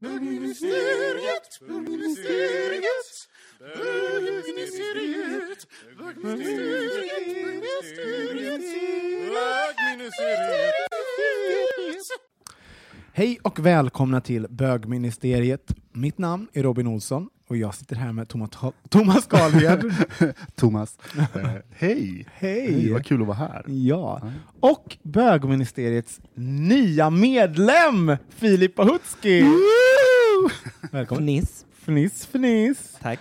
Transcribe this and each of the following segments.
Bögministeriet, bögministeriet, bögministeriet, bögministeriet, bögministeriet. Hej och välkomna till bögministeriet. Mitt namn är Robin Olsson och jag sitter här med Thomas, Thomas Karlhed. Thomas. Eh, hej! Hej! Vad kul att vara här. Ja. Och bögministeriets nya medlem, Filip Bahutski. Välkommen. Fniss. Fniss, fniss. Tack.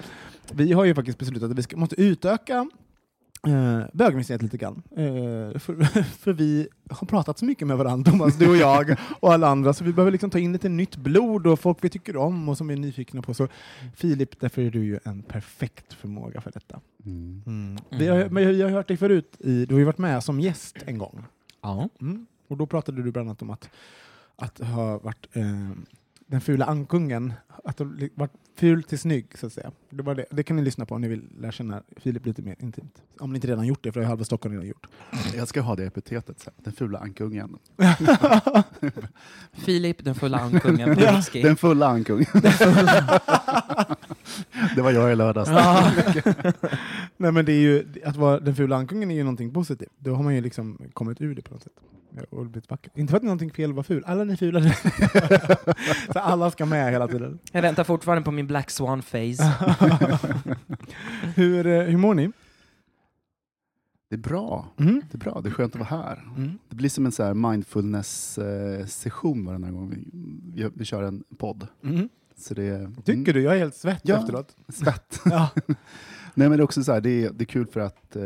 Vi har ju faktiskt beslutat att vi ska, måste utöka eh, bögministeriet lite grann. Eh, för, för vi har pratat så mycket med varandra, Thomas, du och jag och alla andra, så vi behöver liksom ta in lite nytt blod och folk vi tycker om och som vi är nyfikna på. Så Filip, därför är du ju en perfekt förmåga för detta. Mm. Mm. Vi, har, men vi har hört dig förut, i, du har ju varit med som gäst en gång. Ja. Mm. Och då pratade du bland annat om att, att ha varit eh, den fula ankungen, att ha varit ful till snygg, så att säga. Det, var det. det kan ni lyssna på om ni vill lära känna Filip lite mer intimt. Om ni inte redan gjort det, för det har halva Stockholm redan gjort. Jag ska ha det epitetet sen. Den fula ankungen. Filip, den fulla ankungen, Ja. Den fulla ankungen. det var jag i lördags. Nej, men det är ju, att vara den fula ankungen är ju någonting positivt. Då har man ju liksom kommit ur det på något sätt. Vacker. Inte för att någonting fel vara ful, alla ni är fula. så alla ska med hela tiden. Jag väntar fortfarande på min Black Swan face. hur, eh, hur mår ni? Det är bra. Mm. Det är bra. Det är skönt att vara här. Mm. Det blir som en så mindfulness-session varje gång vi, vi, vi kör en podd. Mm. Så det, Tycker du? Jag är helt svett Ja. efteråt. Svett. Ja. Nej, men det är också så här, det är, det är kul för att eh,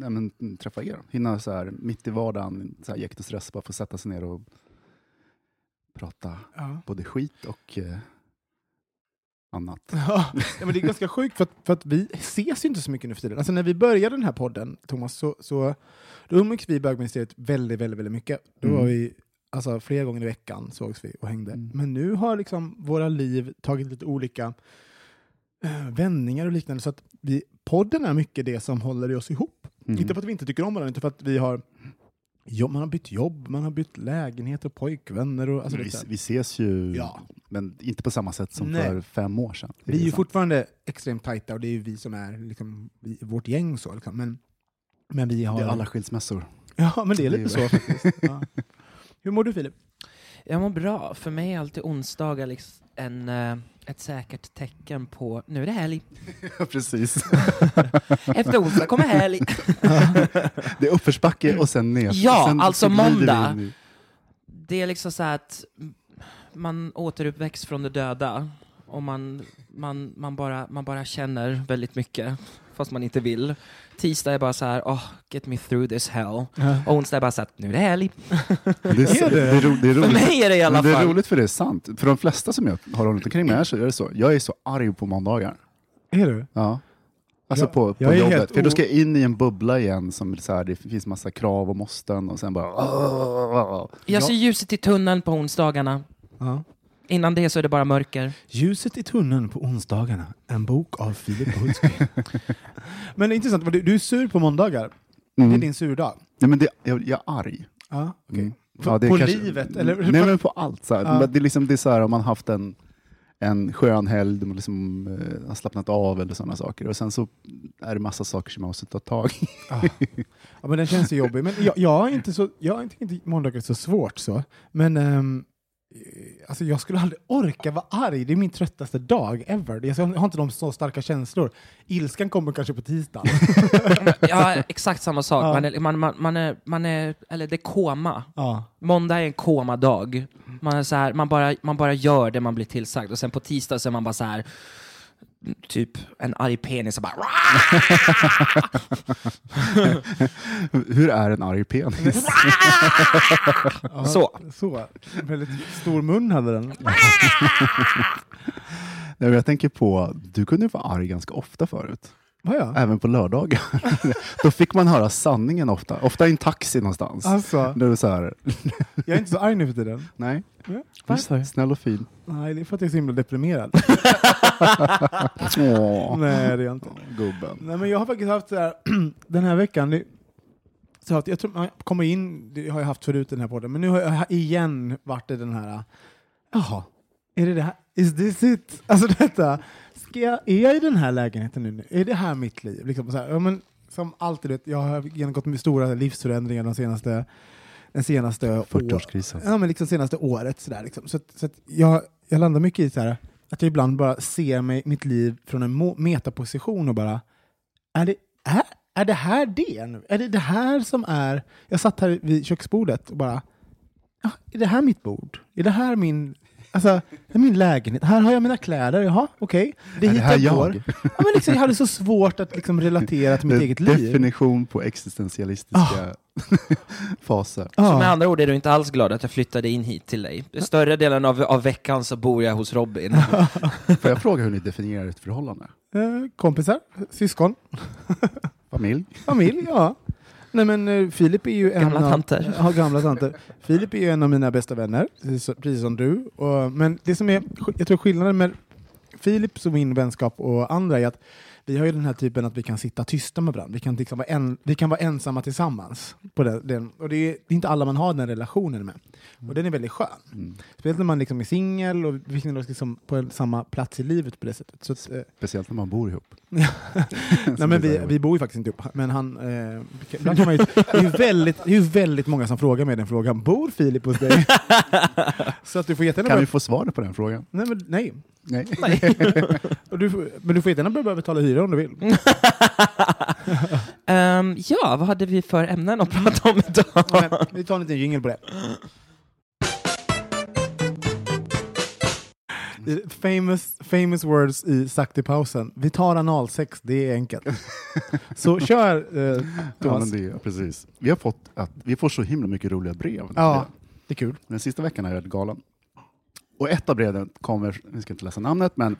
ja, men, träffa er. Hinna så här, mitt i vardagen, så här, jäkt och stress, bara få sätta sig ner och prata Ja. både skit och eh, annat. Ja, men det är ganska sjukt för att, för att vi ses ju inte så mycket nu för tiden. Alltså när vi började den här podden, Thomas, så, så då umgicks vi i bögministeriet väldigt, väldigt, väldigt mycket. Då Mm. var vi, alltså flera gånger i veckan sågs vi och hängde. Mm. Men nu har liksom våra liv tagit lite olika vändningar och liknande, så att vi, podden är mycket det som håller oss ihop. Mm. Inte för att vi inte tycker om varandra, inte för att vi har jobb, man har bytt jobb, man har bytt lägenhet och pojkvänner. Och, alltså, vi, vi ses ju, Ja. men inte på samma sätt som Nej. för fem år sedan. Vi är ju sant. fortfarande extremt tajta och det är ju vi som är liksom, vi, vårt gäng. så liksom. men, men vi har... Det är alla skilsmässor. Ja, men det är Det är lite så faktiskt. Ja. Hur mår du Filip? Jag mår bra. För mig är alltid onsdagar liksom en, eh, ett säkert tecken på nu är det helg. Precis. Efter onsdag kommer helg. det är uppförsbacke och sen ner. Ja, sen alltså måndag. Det är liksom så att man återuppväcks från det döda och man, man, man, bara, man bara känner väldigt mycket fast man inte vill. Tisdag är bara så här, oh, get me through this hell. Och onsdag är bara så här, nu är det helg. Det är, det? är, ro, det är För roligt. mig är det i alla Men det är fall. roligt för det är sant. För de flesta som jag har runt omkring mig är så, är det så. Jag är så arg på måndagar. Är du? Ja. Alltså Jag- på, på jag är jobbet. helt För då ska jag in i en bubbla igen som så här, det finns massa krav och måsten och sen bara... Jag ser ljuset i tunneln på onsdagarna. Ja. Innan det så är det bara mörker. Ljuset i tunneln på onsdagarna, en bok av Filip Hultsby. men det är intressant, du, du är sur på måndagar. Det är Mm. din surdag. Nej, men det, jag, jag är arg. Ja, okej. Mm. På- är på livet, eller? Nej, men på allt. Så här. Ja. Men Det är liksom det är så här, om man haft en, en skön helg, man liksom, eh, har slappnat av eller sådana saker. Och sen så är det massa saker som man måste ta tag i. Ah. Ja, men den känns ju jobbig. Men jag, jag har inte så, jag har inte, inte måndagar så svårt så. Men ehm, Alltså jag skulle aldrig orka vara arg. Det är min tröttaste dag ever. Jag har inte de så starka känslor. Ilskan kommer kanske på tisdag. Ja, exakt samma sak. Ja. Man, är, man, man, man, är, man är, eller det är koma. ja. Måndag är en komadag. Man, är så här, man, bara, man bara gör det man blir tillsagd och sen på tisdag så är man bara så här typ en arg penis och bara Hur är en arg penis? Så. så. Väldigt stor mun hade den. Nej, jag tänker på, du kunde ju vara arg ganska ofta förut. Var jag? Även på lördagar. Då fick man höra sanningen ofta. Ofta i en taxi någonstans. Alltså, Då är det så här, jag är inte så arg nu för tiden. nej, Ja, Varför? snäll och fin. Nej, det är för att jag är så himla deprimerad. Nej, det är jag inte. gubben. Nej, men jag har faktiskt haft så här, den här veckan, det, så att jag tror man kommer in, det har jag haft förut i den här podden, men nu har jag igen varit i den här, jaha, är det det här, is this it? Alltså detta, jag, är jag i den här lägenheten nu? Är det här mitt liv? Liksom så här, ja, men, som alltid, vet, jag har genomgått med stora livsförändringar de senaste, den senaste år- 40-årskrisen. Ja, men liksom senaste året. Så, där, liksom. så, så jag, jag landar mycket i så här, att jag ibland bara ser mig, mitt liv från en metaposition och bara, är det, är, är det här det nu? Är det det här som är... Jag satt här vid köksbordet och bara, ja, är det här mitt bord? Är det här min... Alltså, det är min lägenhet. Här har jag mina kläder. Jaha, okej. Det Är det hit här jag går. jag? Ja, men liksom, jag hade så svårt att liksom relatera till mitt eget liv. Definition på existentialistiska faser. Så Ja. med andra ord är du inte alls glad att jag flyttade in hit till dig. Större delen av, av veckan så bor jag hos Robin. Får jag fråga hur ni definierar ett förhållande? Eh, kompisar, syskon, Familj? familj, ja. Nej men eh, Filip är ju en Gamla av, tanter. Ja, gamla tanter. Filip är ju en av mina bästa vänner, precis som du. Och, men det som är, jag tror skillnaden med Filips och min vänskap och andra är att vi har ju den här typen att vi kan sitta tysta med varandra. Vi kan, liksom vara, en, vi kan vara ensamma tillsammans. På den, och det är, inte alla man har den relationen med. Och den är väldigt skön. Mm. Speciellt när man liksom är singel och vi befinner oss liksom på en, samma plats i livet på det sättet. Så att, eh, Speciellt när man bor ihop. Nej, men vi, vi bor ju faktiskt inte ihop, men han... Eh, ibland kan man ju, det, är väldigt, det är ju väldigt många som frågar mig den frågan. Bor Filip hos dig? Så att du får jättegärna Kan vi få svar på den frågan? Nej, men, nej. Nej. Och du, får- men du får jättegärna börja betala hyra om du vill. Ehm, ja, vad hade vi för ämnen att prata om idag? Men, vi tar en liten jingel på det. Famous, famous words i sagt i pausen. Vi tar analsex, det är enkelt. Så kör eh, Ja, men Thomas. det, precis. Vi, har fått att, vi får så himla mycket roliga brev. Ja, det är kul. Den sista veckan har jag varit galen. Och ett av breven kommer, vi ska inte läsa namnet, men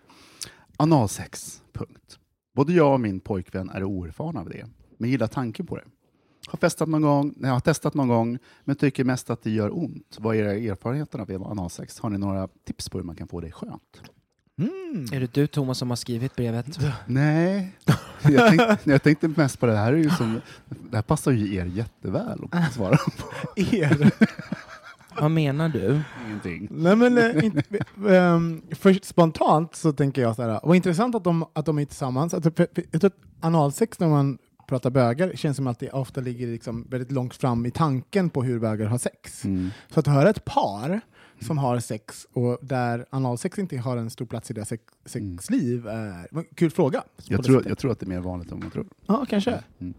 analsex. Punkt. Både jag och min pojkvän är oerfarna av det, men gillar tanken på det. Har, festat någon gång, nej, har testat någon gång, men tycker mest att det gör ont. Vad är era erfarenheter av analsex? Har ni några tips på hur man kan få det skönt? Mm. Är det du Thomas som har skrivit brevet? Nej, jag tänkte, jag tänkte mest på det här. Är ju som, det här passar ju er jätteväl att svara på. Er. Vad menar du? Ingenting. Nej, men, eh, inte, ehm, först spontant så tänker jag så här, vad intressant att de, att de är tillsammans. Att, för, för, jag tror att analsex när man pratar bögar känns som att det ofta ligger liksom väldigt långt fram i tanken på hur bögar har sex. Mm. Så att höra ett par som har sex och där analsex inte har en stor plats i deras sex, sexliv är en kul fråga. Jag, tror, jag tror att det är mer vanligt än man tror. Ja, kanske. Mm.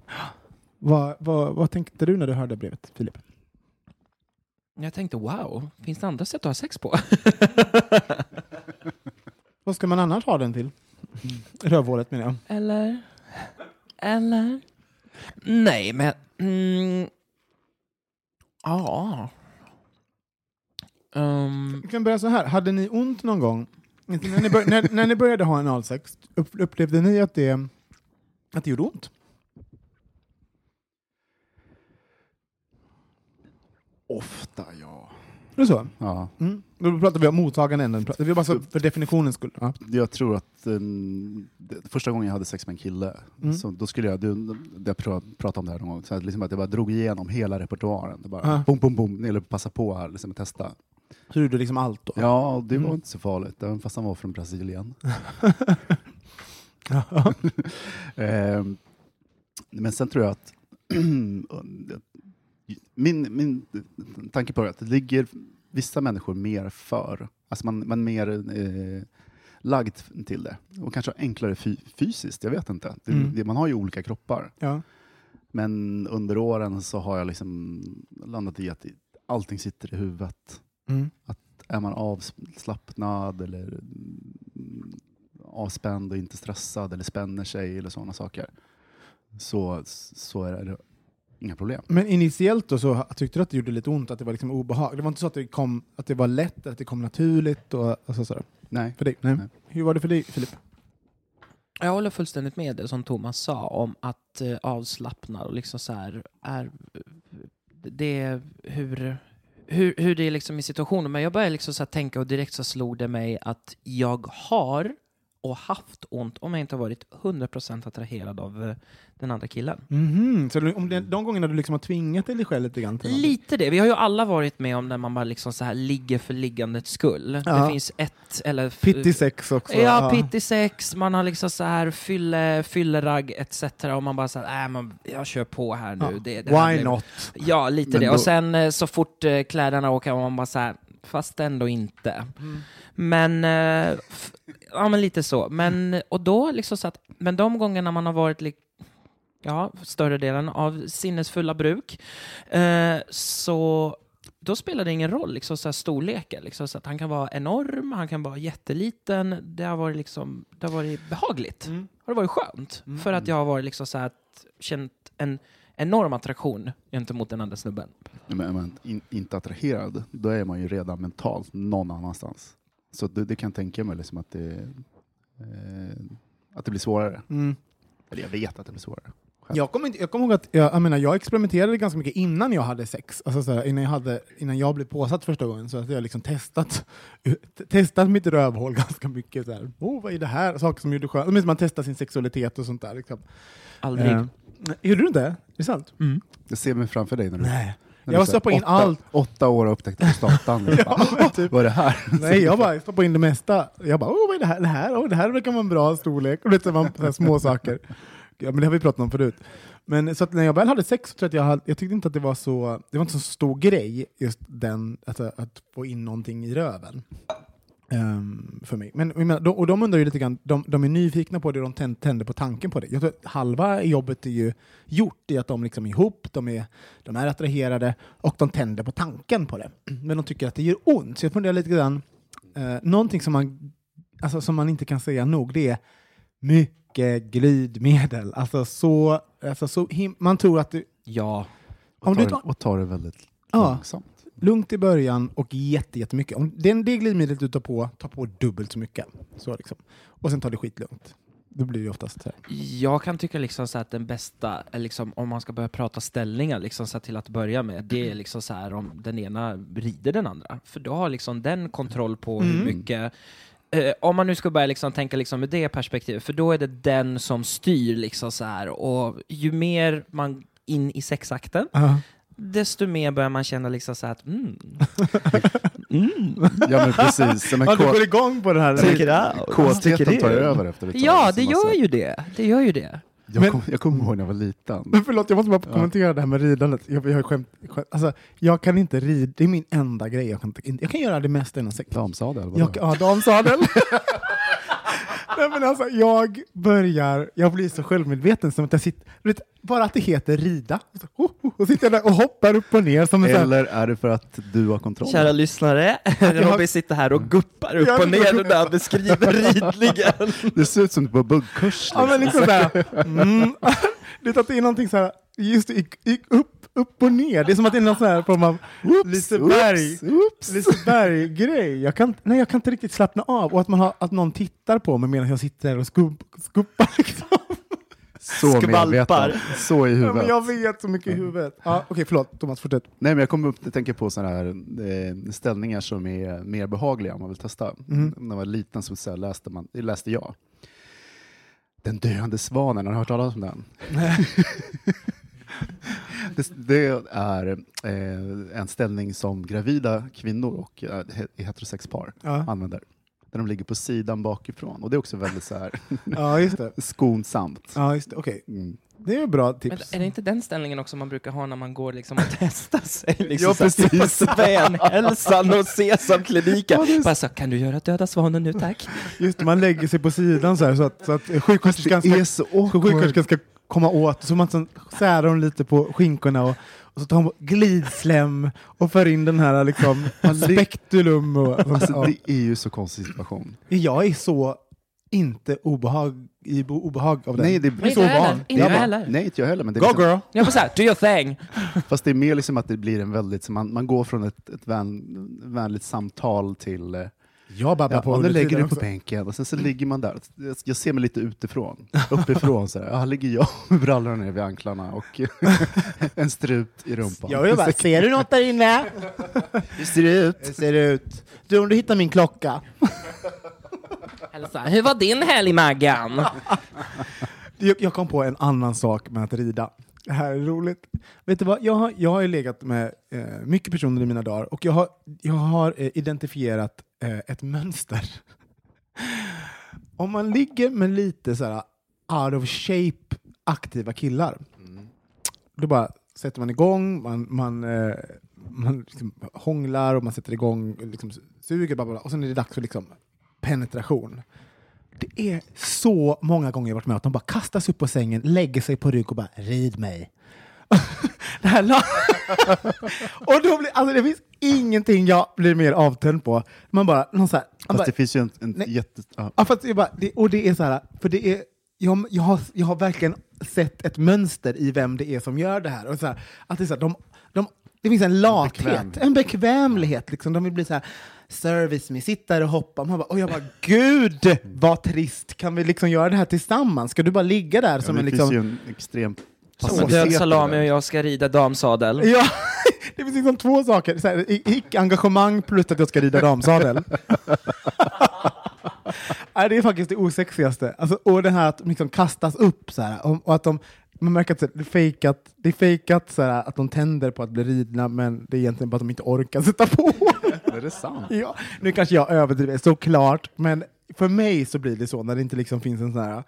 Vad, vad, vad tänkte du när du hörde brevet, Filip? Jag tänkte wow, finns det andra sätt att ha sex på? Vad ska man annars ha den till? Rövhålet menar jag. Eller? Eller? Nej, men... Mm, ja. Ehm, Vi kan börja så här. Hade ni ont någon gång? När ni, bör, när, när ni började ha analsex, upp, upplevde ni att det, att det gjorde ont? Ofta, ja. Är det så? ja. Mm. Då pratar vi om mottagande änden. Det var bara så för definitionens skull. Ja. Jag tror att um, det, första gången jag hade sex med en kille, Mm. så då skulle jag, det jag pra- pratade om det här någon gång, så att, liksom att jag bara drog igenom hela repertoaren. Det bara, Ja. bom, bom, bom, eller passa på här, liksom, testa. Så gjorde du liksom allt då? Ja, det var Mm. inte så farligt, även fast han var från Brasilien. Ehm, men sen tror jag att min, min tanke på det, att det ligger vissa människor mer för. Alltså man, man är mer eh, lagd till det. Och kanske enklare fy, fysiskt, jag vet inte. Det, Mm. det, man har ju olika kroppar. Ja. Men under åren så har jag liksom landat i att allting sitter i huvudet. Mm. Är man avslappnad eller mm, avspänd och inte stressad eller spänner sig eller sådana saker så, så är det inga problem. Men initiellt då så tyckte du att det gjorde lite ont, att det var liksom obehag? Det var inte så att det, kom, att det var lätt, att det kom naturligt? Och, alltså sådär. Nej. För dig? Nej. Nej. Hur var det för dig, Filip? Jag håller fullständigt med det som Thomas sa om att eh, avslappnad och liksom så här är det hur, hur, hur det är liksom i situationen. Men jag började liksom så här tänka och direkt så slog det mig att jag har och haft ont om jag inte har varit 100% attraherad av eh, den andra killen. Mhm, Så du, om det, de gångerna du liksom har tvingat dig själv lite grann? till någonting? Lite det. Vi har ju alla varit med om när man bara liksom så här ligger för liggandets skull. Ja. Det finns ett eller... Pitti sex också? Ja, pitti sex, man har liksom så här fylle, fylleragg etc. Och man bara så här, äh, man, jag kör på här nu. Ja. Det, det här Why blir- not? Ja, lite Men det. då- Och sen eh, så fort eh, kläderna åker man bara så här, fast ändå inte. Men, eh, ja men lite så. Men, och då liksom så att, men de gångerna man har varit lik, ja, större delen av sinnesfulla bruk, eh, så då spelar det ingen roll, liksom så här storleken. Liksom, så att han kan vara enorm, han kan vara jätteliten. Det har varit, liksom, det har varit behagligt. Mm. Det har varit skönt. För att jag har varit liksom så här, att- känt en enorm attraktion gentemot den andra snubben. Men man in, inte attraherad, då är man ju redan mentalt någon annanstans. Så det, det kan jag tänka mig liksom att, det, eh, att det blir svårare. Mm. Eller jag vet att det blir svårare. Jag kommer inte- jag kommer ihåg att jag, jag, menar, jag experimenterade ganska mycket innan jag hade sex. Alltså så här, innan, jag hade, innan jag blev påsatt första gången så att jag liksom testat, testat mitt rövhål ganska mycket. Så här. Oh, vad är det här? Saker som gjorde skönt. Men Man testar sin sexualitet och sånt där. Liksom. Aldrig. Eh, gjorde du inte? Är det sant? Jag ser mig framför dig när du, Nej. när Jag du stoppade in åtta, allt. åtta år och upptäckte prostatan. ja, typ. Vad är det här? Nej, jag bara stoppade in det mesta. Jag bara, oh, vad är det här? Det här, oh, det här verkar vara en bra storlek. Och lite så här, små saker. Ja, men det har vi pratat om förut. Men så att när jag väl hade sex så tror jag att jag, hade, jag tyckte inte att det var så, det var inte så stor grej, just den, alltså, att få in någonting i röven. Ehm, för mig. Men, menar, de, och de undrar ju lite grann, de, de är nyfikna på det, de tänd- tänder på tanken på det. Jag tror att halva jobbet är ju gjort i att de liksom är ihop, de är, de är attraherade och de tänder på tanken på det. Men de tycker att det gör ont. Så jag funderar lite grann, eh, någonting som man, alltså, som man inte kan säga nog, det är mycket glidmedel. Alltså så, alltså så man tror att det, Ja. Om Och du tar, tar- det- och tar det väldigt Ja. långsamt. Lugnt i början och jätte, jättemycket. Om det, det glidmedlet du tar på, ta på dubbelt så mycket. Så liksom. Och sen tar det skitlugnt. Då blir det oftast så här. Jag kan tycka liksom så att den bästa, liksom, om man ska börja prata ställningar liksom så till att börja med, det är liksom så här om den ena rider den andra. För då har liksom den kontroll på hur Mm. mycket eh, om man nu ska börja liksom tänka liksom med det perspektivet, för då är det den som styr liksom så här och ju mer man in i sexakten, Ja. Desto mer börjar man känna liksom så att mm. mm. Ja men precis. Ja, men Ja, du går igång på det här. Kåtheten tar över efter ett tag. Ja, liksom. det gör Alltså, ju det. Det gör ju det. Jag, Men- kom, jag kommer ihåg när jag var liten. Men förlåt, jag måste bara Ja. kommentera det här med ridandet. Jag, jag, skämt, skämt, alltså, jag kan inte rida, det är min enda grej. Jag kan, inte, jag kan göra det mesta inom sex. Damsadel? Jag, ja, damsadel. Nej, men alltså, jag börjar, jag blir så självmedveten som att jag sitter, vet, bara att det heter rida. Så, ho, ho, och sitter jag där och hoppar upp och ner som här- Eller är det för att du har kontroll? Kära lyssnare, Robin sitter här och guppar upp Jag och ner när han beskriver ridningen. Det ser ut som du är på buggkurs. Ja, men Liksom. liksom såhär, mm, det är att det är någonting såhär, just i, i, upp, upp och ner. Det är som att det är någon sån här form av. Liseberg-grej. Jag kan, nej, jag kan inte riktigt slappna av. Och att, man har, att någon tittar på mig medan jag sitter där och skupp, skuppar. Liksom. Så Skvalpar. medveten. Så i Ja, huvudet. men jag vet så mycket i huvudet. Ja, Okej, förlåt. Thomas, fortsätt. Nej, men jag kommer upp, jag tänker på sådana här eh, ställningar som är mer behagliga om man vill testa. Mm. När jag var liten så, så här, läste, man, läste jag Den döende svanen, har du hört talas om den? det, det är eh, en ställning som gravida kvinnor och eh, he- heterosexpar Ja. använder. där de ligger på sidan bakifrån. Och det är också väldigt så här Ja, just det. skonsamt. Ja, just det. Okej, Mm. det är ett bra Men tips. är det inte den ställningen också man brukar ha när man går liksom och testar sig? Ja, Liksom, här, precis. Svenhälsan och Sesamkliniken. Bara så, kan du göra Döda Svanen nu tack? Just det, man lägger sig på sidan så här så att, så att sjuksköterskan ska, så sjuksköterskan ska komma åt, så man särar hon lite på skinkorna och, och så tar hon glidslem och för in den här liksom, spektulum. Och, sånt Alltså, där. det är ju så konstig situation. ja. Jag är så inte obehag, i obehag av det. Nej, det så inte jag van. heller. Inte Jag jag bara, heller. Nej, inte jag heller. Men det Go liksom, girl! Jag bara såhär, do your thing. Fast det är mer liksom att det blir en väldigt, så man, man går från ett, ett vän, vänligt samtal till eh, Jag babbar Ja, på och nu lägger du på bänken och sen så ligger man där. Jag- ser mig lite utifrån, uppifrån. Så här. Ja, här ligger jag med brallorna ner vid anklarna och en strut i rumpan. Jag är bara, ser du något där inne? Hur ser det ut? Det ser ut. Du, om du hittar min klocka. Här, Hur var din helg Maggan? Jag, kom på en annan sak med att rida. Det här är roligt. Vet du vad? Jag har, jag har ju legat med eh, mycket personer i mina dagar och jag har, jag har eh, identifierat ett mönster. Om man ligger med lite så här out of shape aktiva killar, då bara sätter man igång, man, man, eh, man liksom hånglar och man sätter igång, liksom suger, bla bla, bla, och sen är det dags för liksom penetration. Det är så många gånger jag varit med att de bara kastas upp på sängen, lägger sig på rygg och bara rid mig. det här la- och då blir, alltså det finns ingenting jag blir mer avtänd på. Man bara, någon så här, man Fast bara, det finns ju en, en Nej. jätte... Ja. Ja, fast jag bara, det, och det är så här, för det är, jag, jag, har, jag har verkligen sett ett mönster i vem det är som gör det här. Och så här att det, är så här, de, de, det finns en lathet, bekvämlighet. en bekvämlighet. Liksom. De vill bli så här, service me, sitta och hoppa. Man bara, och jag bara, gud vad trist, kan vi liksom göra det här tillsammans? Ska du bara ligga där Ja, som det en finns liksom... ju en extrem Som död salami och jag ska rida damsadel. Ja, det finns liksom två saker. Så här, Icke-engagemang plus att jag ska rida damsadel. Nej, det är faktiskt det osexigaste. Alltså, och det här att de liksom kastas upp så här, och, och att de man märker att det är fejkat, det är fejkat så här, att de tänder på att bli ridna, men det är egentligen bara att de inte orkar sätta på. Är det sant? ja, nu kanske jag överdriver, såklart, men för mig så blir det så när det inte liksom finns en sån här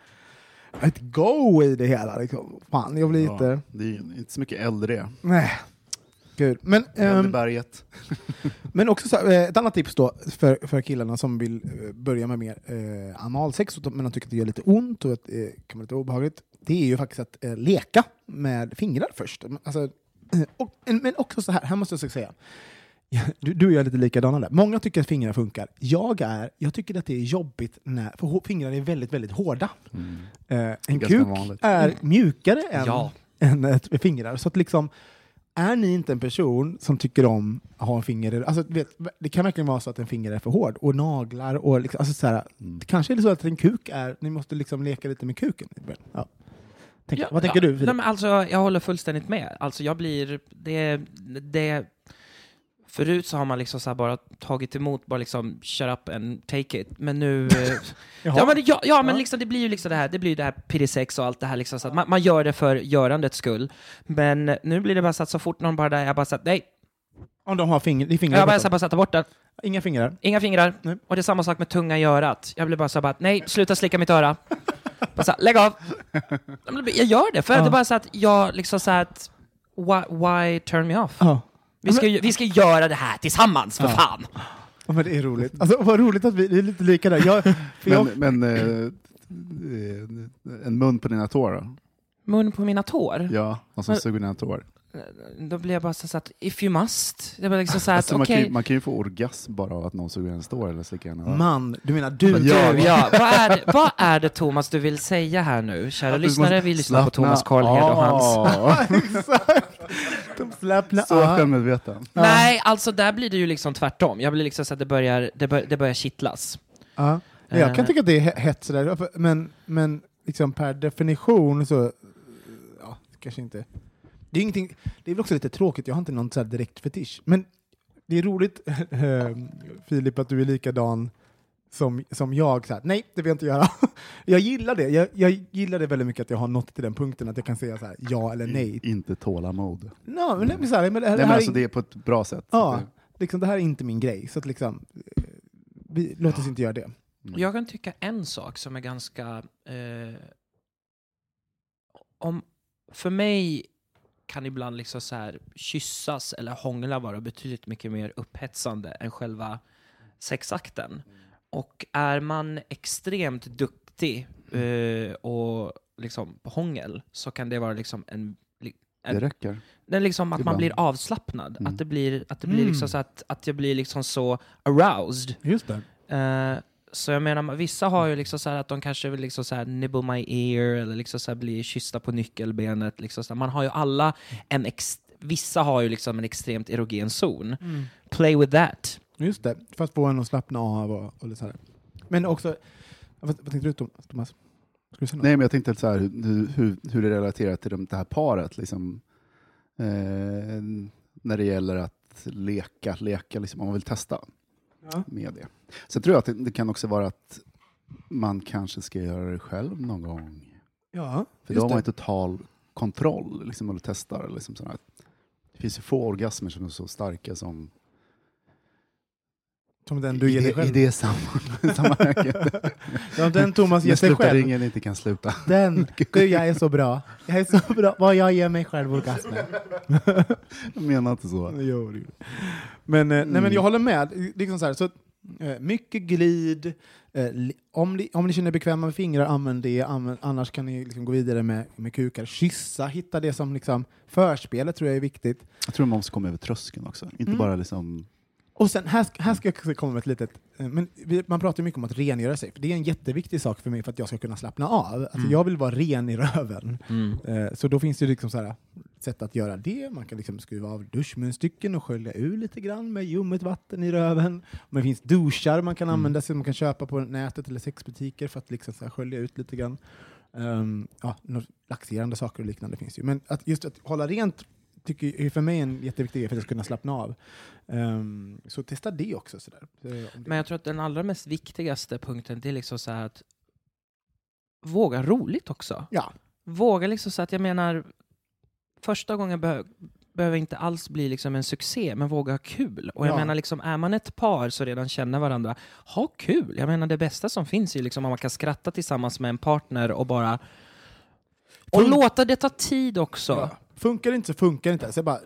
ett go i det hela. Liksom. Fan, jag blir lite... Ja, det är inte så mycket äldre. Nej. Gud. Men, ehm, Äldreberget. men också så, här, eh, ett annat tips då för, för killarna som vill eh, börja med mer eh, analsex, men de tycker att det gör lite ont och att det eh, kan vara lite obehagligt. Det är ju faktiskt att eh, leka med fingrar först. Alltså, eh, och, men också så här, här måste jag säga. Du, du och jag är lite likadana där. Många tycker att fingrar funkar. Jag, är, jag tycker att det är jobbigt när för fingrar är väldigt, väldigt hårda. Eh, en kuk vanligt. är mjukare än, Ja. än ett fingrar. Så att liksom, är ni inte en person som tycker om att ha en finger... Alltså, vet, det kan verkligen vara så att en finger är för hård. Och naglar och... Liksom, alltså, så här, Mm. Kanske är det så att en kuk är... Ni måste liksom leka lite med kuken. Ja. Tänk, Ja, vad tänker ja. du? Filip? Nej, men alltså, jag håller fullständigt med. Alltså, jag blir... Det, det, förut så har man liksom så bara tagit emot, bara liksom shut up and take it. Men nu... eh, ja, men, ja, ja, men liksom, det blir ju liksom det här, det blir ju det här pirisex och allt det här liksom, så man, man gör det för görandets skull. Men nu blir det bara så att så fort någon bara där, jag bara så att nej, Om de har det är fingrar jag bara, så bara sätta bort den. Inga fingrar. Inga fingrar. Nej. Och det är samma sak med tunga i örat. Jag blir bara så bara, nej, sluta slicka mitt öra. bara så här, lägg av. Jag gör det, för Ja. det är bara så att jag liksom så att, why, why turn me off? Ja. Vi ska, vi ska göra det här tillsammans, för Ja. fan! Ja, men det är roligt. Alltså, vad roligt att vi är lite lika där. Jag, jag, Men, men eh, eh, en mun på dina tår då? Mun på mina tår. Ja, och som Men- suger dina tår. Då blir jag bara så att, if you must. Det var liksom så att, Alltså, man, kan man kan ju få orgasm bara av att någon suger ens tår eller slickar en man, du menar du? Men Du, jag- ja, vad, är det, vad är det Thomas du vill säga här nu? Kära Att du lyssnare, vi lyssnar på Thomas Karlhed och hans... De slappnar Så av. självmedveten. Nej, alltså där blir det ju liksom tvärtom. Jag blir liksom så att det börjar, det bör, det börjar kittlas. Ja. Men Jag kan Eh. tycka att det är he- hett sådär, men, men liksom per definition så, ja, kanske inte. Det är, ingenting, det är väl också lite tråkigt, jag har inte någon så här direkt fetisch. Men det är roligt, eh, Filip, att du är likadan som, som jag. Så här, Nej, det vill jag inte göra. jag gillar det. Jag, jag gillar det väldigt mycket att jag har nått till den punkten att jag kan säga så här, ja eller nej. Inte tålamod. No, men, det- så här, men det, här, Nej, det men här alltså är, det är på ett bra sätt. Ja, liksom, det här är inte min grej. Så att liksom, eh, vi, låt oss inte göra det. Jag kan tycka en sak som är ganska... Eh, om, för mig kan ibland liksom så här kyssas eller hångla vara betydligt mycket mer upphetsande än själva sexakten. Och är man extremt duktig eh, och liksom på hångel så kan det vara liksom en... li- Det en räcker. det är liksom att man blir avslappnad. Mm. Att det blir, att det blir Mm. liksom så att, att jag blir liksom så aroused. Just det. Eh, så jag menar, vissa har ju liksom så här att de kanske vill liksom så här nibble my ear eller liksom så här bli kyssta på nyckelbenet. Liksom så. Man har ju alla en ex- Vissa har ju liksom en extremt erogen zon. Play with that. Just det, för att få en att slappna av och, och så här. Men också, vad, vad tänkte du Thomas? Ska du säga något? Nej, men jag tänkte så här, hur, hur, hur det relaterar till de- det här paret. Liksom, eh, när det gäller att leka, leka liksom, om man vill testa Ja. med det. Sen tror jag att det, det kan också vara att man kanske ska göra det själv någon gång. Ja, För då har man ju total kontroll liksom, och testar. Liksom, sådär. Det finns ju få orgasmer som är så starka som Som den du i, ger dig det, i själv. det sam- sammanhanget. Ja, den Thomas ger sig själv. slutringen inte kan sluta. Den, gud jag är så bra. Jag är så bra. Vad jag ger mig själv orgasmer. Jag menar inte så. Jo, men, eh, nej, men jag håller med. Liksom så här, så, eh, mycket glid. Eh, om, ni, om ni känner er bekväma med fingrar, använd det. Använd, annars kan ni liksom gå vidare med, med kukar. Kyssa, hitta det som liksom, förspelet tror jag är viktigt. Jag tror man måste komma över tröskeln också. Inte Mm. bara liksom... Och sen, här, ska- här ska jag komma med ett litet... eh, Men man pratar mycket om att rengöra sig, för det är en jätteviktig sak för mig för att jag ska kunna slappna av. Alltså, Mm. Jag vill vara ren i röven. Mm. Eh, Så då finns det liksom så här, sätt att göra det. Man kan liksom skruva av duschmunstycken och skölja ur lite grann med ljummet vatten i röven. Men det finns duschar man kan Mm. använda sig man kan köpa på nätet eller sexbutiker för att liksom så här skölja ut lite grann. Um, ja, några laxerande saker och liknande finns ju. Men att just att hålla rent tycker är för mig en jätteviktig grej för att jag ska kunna slappna av. Ehm, så testa det också. Så där. Men jag tror att den allra mest viktigaste punkten det är liksom så att våga roligt också. Ja. Våga liksom så att jag menar första gången behö- behöver inte alls bli liksom en succé, men våga ha kul. Och jag Ja. menar liksom, är man ett par så redan känner varandra, ha kul. Jag menar det bästa som finns är liksom om man kan skratta tillsammans med en partner och bara och Fun- låta det ta tid också. Ja. Funkar det inte så funkar det inte. Så jag bara,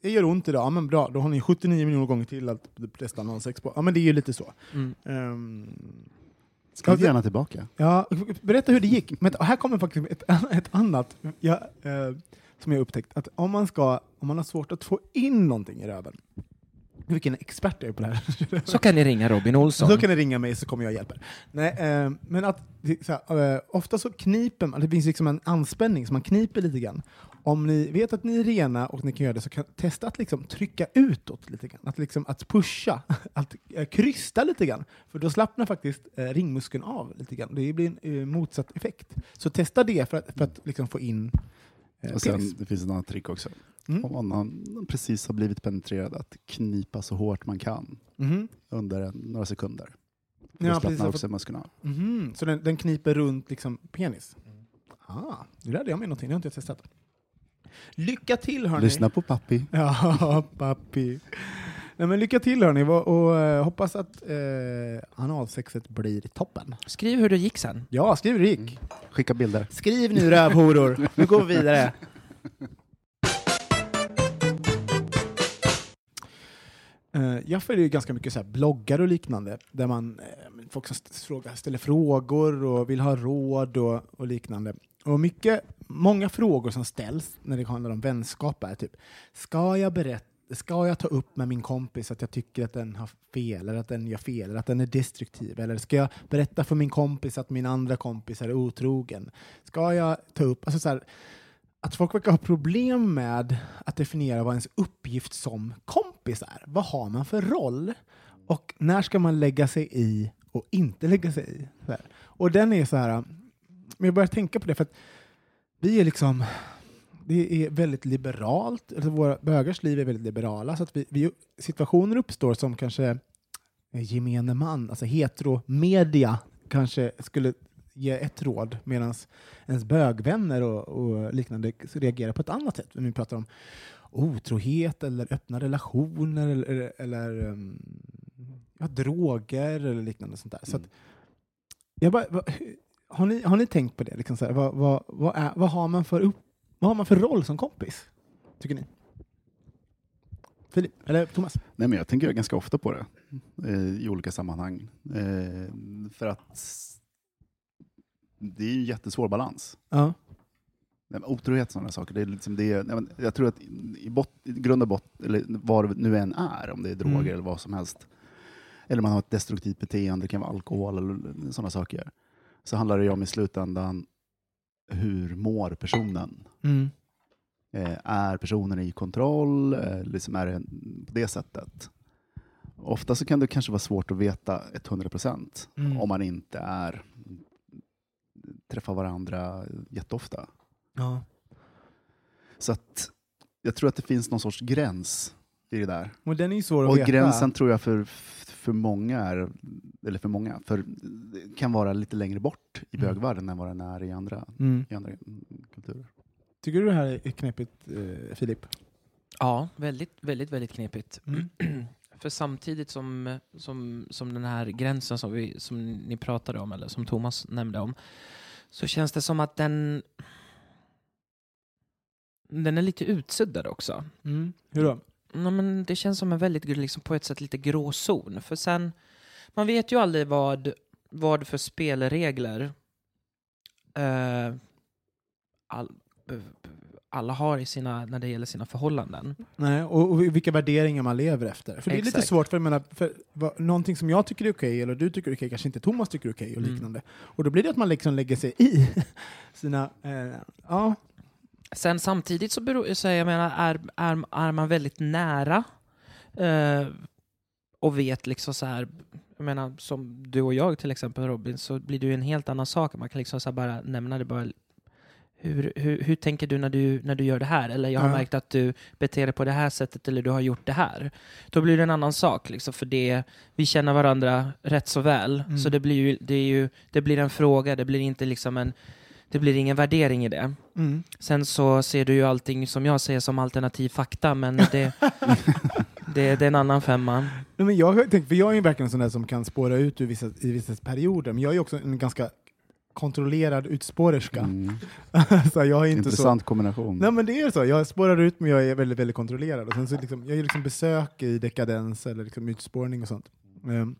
det gör ont idag, ja, men bra, då har ni 79 miljoner gånger till att testa någon sex på. Ja men det är ju lite så. Mm. Ehm, Skriv gärna tillbaka. Ja, berätta hur det gick. Men här kommer faktiskt ett, ett annat ja, eh, som jag upptäckt. Att om man, ska, om man har svårt att få in någonting i röven, vilken expert jag är på det här. Så kan ni ringa Robin Olsson. Så kan ni ringa mig så kommer jag och hjälper. Nej, eh, men att, så här, eh, ofta så kniper man, det finns liksom en anspänning så man kniper lite grann. Om ni vet att ni är rena och ni kan göra det så kan testa att liksom trycka utåt lite grann. Att, liksom, att pusha, att eh, krysta lite grann. För då slappnar faktiskt eh, ringmuskeln av lite grann. Det blir en eh, motsatt effekt. Så testa det för att, för att liksom få in eh, Och sen, penis. det finns ett annat trick också. Mm. Om man har- precis har blivit penetrerad, att knipa så hårt man kan Mhm. under en, några sekunder. Då Ja, slappnar precis, också musklerna. Mhm. Så den, den kniper runt liksom penis? Ah, det lärde jag mig någonting, det har inte jag testat. Lycka till hörni! Lyssna på pappi. Ja, pappi. Nej, men lycka till hörni och, och eh, hoppas att eh, analsexet blir toppen. Skriv hur det gick sen. Ja, skriv hur det gick. Skicka bilder. Skriv nu rövhoror. Nu går vi vidare. Eh, Jag följer ju ganska mycket så här bloggar och liknande där man, eh, folk som ställer frågor och vill ha råd och, och liknande. Och mycket, många frågor som ställs när det handlar om vänskap är typ, ska jag berätta Ska jag ta upp med min kompis att jag tycker att den har fel, eller att den gör fel, eller att den är destruktiv? Eller ska jag berätta för min kompis att min andra kompis är otrogen? Ska jag ta upp... Alltså så här, att folk verkar ha problem med att definiera vad ens uppgift som kompis är. Vad har man för roll? Och när ska man lägga sig i och inte lägga sig i? Och den är så här, men jag börjar tänka på det för att vi är liksom, det är väldigt liberalt, alltså våra bögars liv är väldigt liberala, så att vi, vi, situationer uppstår som kanske gemene man, alltså heteromedia, kanske skulle ge ett råd medan ens bögvänner och, och liknande reagerar på ett annat sätt. När vi pratar om otrohet eller öppna relationer eller, eller, um, ja, droger eller liknande sånt där. Så Mm. att, jag bara, har, ni, har ni tänkt på det? Liksom så här, vad, vad, vad, är, vad, har man för upp, vad har man för roll som kompis? Tycker ni? Filip, eller Thomas? Nej, men jag tänker ganska ofta på det eh, i olika sammanhang. Eh, för att det är en jättesvår balans. Ja. Nej, Otrohet och sådana saker, det är liksom det, nej, men jag tror att i, bot, i grund och botten, eller vad det nu än är, om det är droger Mm. eller vad som helst, eller man har ett destruktivt beteende, det kan vara alkohol eller sådana saker, så handlar det ju om i slutändan hur mår personen? Mm. Eh, är personen i kontroll? Eh, liksom är det på det sättet? Ofta så kan det kanske vara svårt att veta 100 procent Mm. om man inte är träffar varandra jätteofta. Ja. Så att jag tror att det finns någon sorts gräns i det där. Och den är ju svår att Och veta. gränsen tror jag för, för många är, eller för många, för det kan vara lite längre bort i Mm. bögvärlden än vad den är i andra, Mm. i andra kulturer. Tycker du det här är knepigt, eh, Filip? Ja, väldigt, väldigt, väldigt knepigt. Mm. För samtidigt som, som, som den här gränsen som, vi, som ni pratade om, eller som Thomas nämnde om, så känns det som att den den är lite utsuddad också. Mm. Hur då? Ja, men det känns som en väldigt, liksom, på ett sätt lite grå zon. För sen, man vet ju aldrig vad, vad för spelregler eh, all, alla har i sina, när det gäller sina förhållanden. Nej, och, och vilka värderingar man lever efter. För det är lite svårt, för, jag menar, för vad, någonting som jag tycker är okej, eller du tycker är okej, kanske inte Thomas tycker är okej och Mm. liknande. Och då blir det att man liksom lägger sig i sina... Eh, ja, Sen samtidigt så, beror, så jag menar, är, är, är man väldigt nära eh, och vet liksom så här, jag menar som du och jag till exempel Robin, så blir det ju en helt annan sak. Man kan liksom så bara nämna det bara hur, hur, hur tänker du när, du när du gör det här? Eller jag har Ja. märkt att du beter dig på det här sättet eller du har gjort det här. Då blir det en annan sak, liksom, för det, vi känner varandra rätt så väl. Mm. Så det blir, ju, det, är ju, det blir en fråga, det blir inte liksom en det blir ingen värdering i det. mm. Sen så ser du ju allting som jag ser som alternativ fakta, men det, det, det är en annan femma. Nej, men jag, har tänkt, för jag är ju verkligen en sån där som kan spåra ut ur vissa, i vissa perioder, men jag är också en ganska kontrollerad utspårerska. Mm. så jag är inte så... Intressant kombination. Nej men det är så, jag spårar ut men jag är väldigt, väldigt kontrollerad. Och sen så liksom, jag gör liksom besök i dekadens eller liksom utspårning och sånt. Ehm,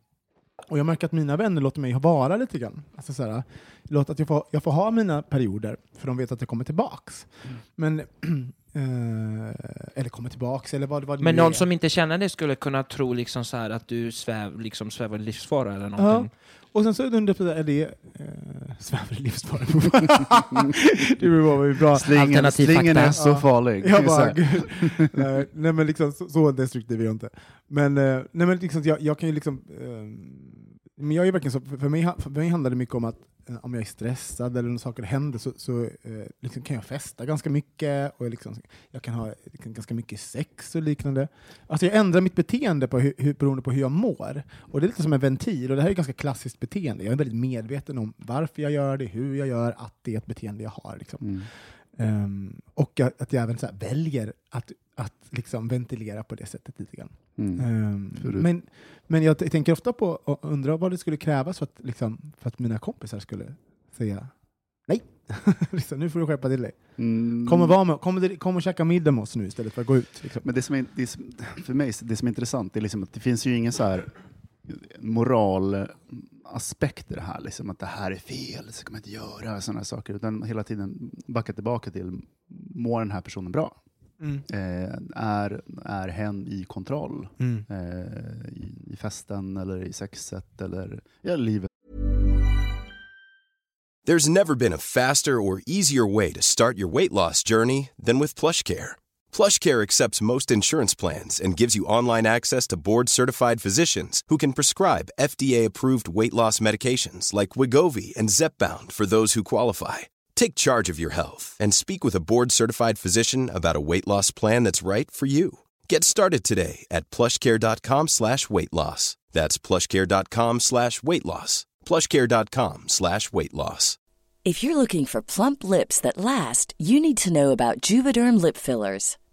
och jag märker att mina vänner låter mig vara lite grann. Alltså så här, låt att jag får, jag får ha mina perioder, för de vet att jag kommer tillbaks. Men, eh, eller kommer tillbaks, eller vad, vad det Men någon är. som inte känner det skulle kunna tro liksom så här att du sväv, liksom svävar i livsfara eller någonting. Och sen så undrar jag, är det eh, svävar i livsfara? det hur bra. Slingen, Alternativ slingen fakta. är så Ja. farlig. Jag bara, nej, nej men liksom så, så destruktiv är jag inte. Men, eh, nej, men liksom, jag, jag kan ju liksom, eh, men jag är verkligen så, för mig, för mig handlar det mycket om att Eh, om jag är stressad eller när saker händer så, så eh, liksom kan jag festa ganska mycket och liksom, jag kan ha liksom, ganska mycket sex och liknande. Alltså jag ändrar mitt beteende på hur, beroende på hur jag mår. Och det är lite som en ventil, och det här är ett ganska klassiskt beteende. Jag är väldigt medveten om varför jag gör det, hur jag gör, att det är ett beteende jag har. Liksom. Mm. Ehm, och att, att jag även så väljer att, att liksom ventilera på det sättet lite grann. Mm. Förut. men, men jag tänker ofta på och undrar vad det skulle krävas för att, liksom, för att mina kompisar skulle säga nej. liksom, nu får du skärpa till dig. Mm. Kom och, vara med, kom, kom och käka middag med oss nu istället för att gå ut. Liksom. Men det som är, det som, för mig, det som är intressant, är liksom att det finns ju ingen så här moralaspekt i det här, liksom att det här är fel, det ska man inte göra, sådana här saker, utan hela tiden backa tillbaka till, mår den här personen bra? Mm. Eh, är, är hen i kontroll Mm. eh, i, i festen eller i sexet eller i livet? There's never been a faster or easier way to start your weight loss journey than with PlushCare. PlushCare accepts most insurance plans and gives you online access to board-certified physicians who can prescribe FDA-approved weight loss medications like Wigovi and Zepbound for those who qualify. Take charge of your health and speak with a board-certified physician about a weight loss plan that's right for you. Get started today at plushcare.com slash weight loss. That's plushcare.com slash weight loss. plushcare.com slash weight loss. If you're looking for plump lips that last, you need to know about Juvederm lip fillers.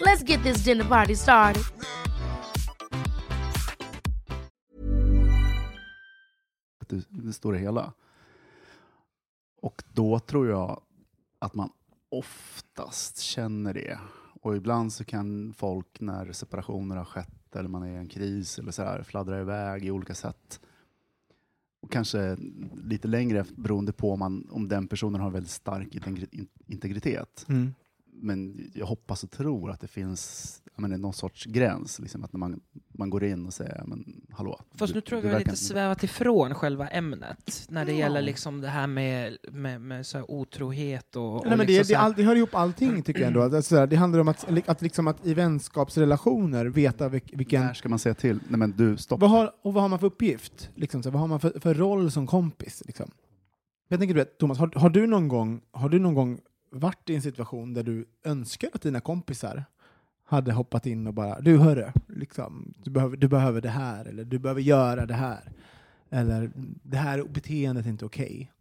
Let's get this dinner party started. det, det stora hela. Och då tror jag att man oftast känner det. Och ibland så kan folk när separationer har skett eller man är i en kris eller så här, fladdra iväg i olika sätt. Och kanske lite längre beroende på om, man, om den personen har väldigt stark integri- in- integritet. Mm. Men jag hoppas och tror att det finns menar, någon sorts gräns. Liksom, att när man, man går in och säger men hallå. Fast du- nu tror jag du vi har lite inte- svävat ifrån själva ämnet när det Ja. gäller liksom det här med, med, med så här otrohet och, och Nej, men det, liksom det, så här- all, det hör ihop allting tycker jag ändå. Att, alltså, det handlar om att, att, liksom att i vänskapsrelationer veta vilk, vilken... När ska man säga till? Nej men du, stopp. Vad har, och vad har man för uppgift? Liksom, så, vad har man för, för roll som kompis? Liksom? Jag tänker, du vet, Thomas, har, har, du någon gång, har du någon gång varit i en situation där du önskar att dina kompisar hade hoppat in och bara, du hörru, liksom, du, behöver, du behöver det här, eller du behöver göra det här. Eller det här beteendet är inte okej.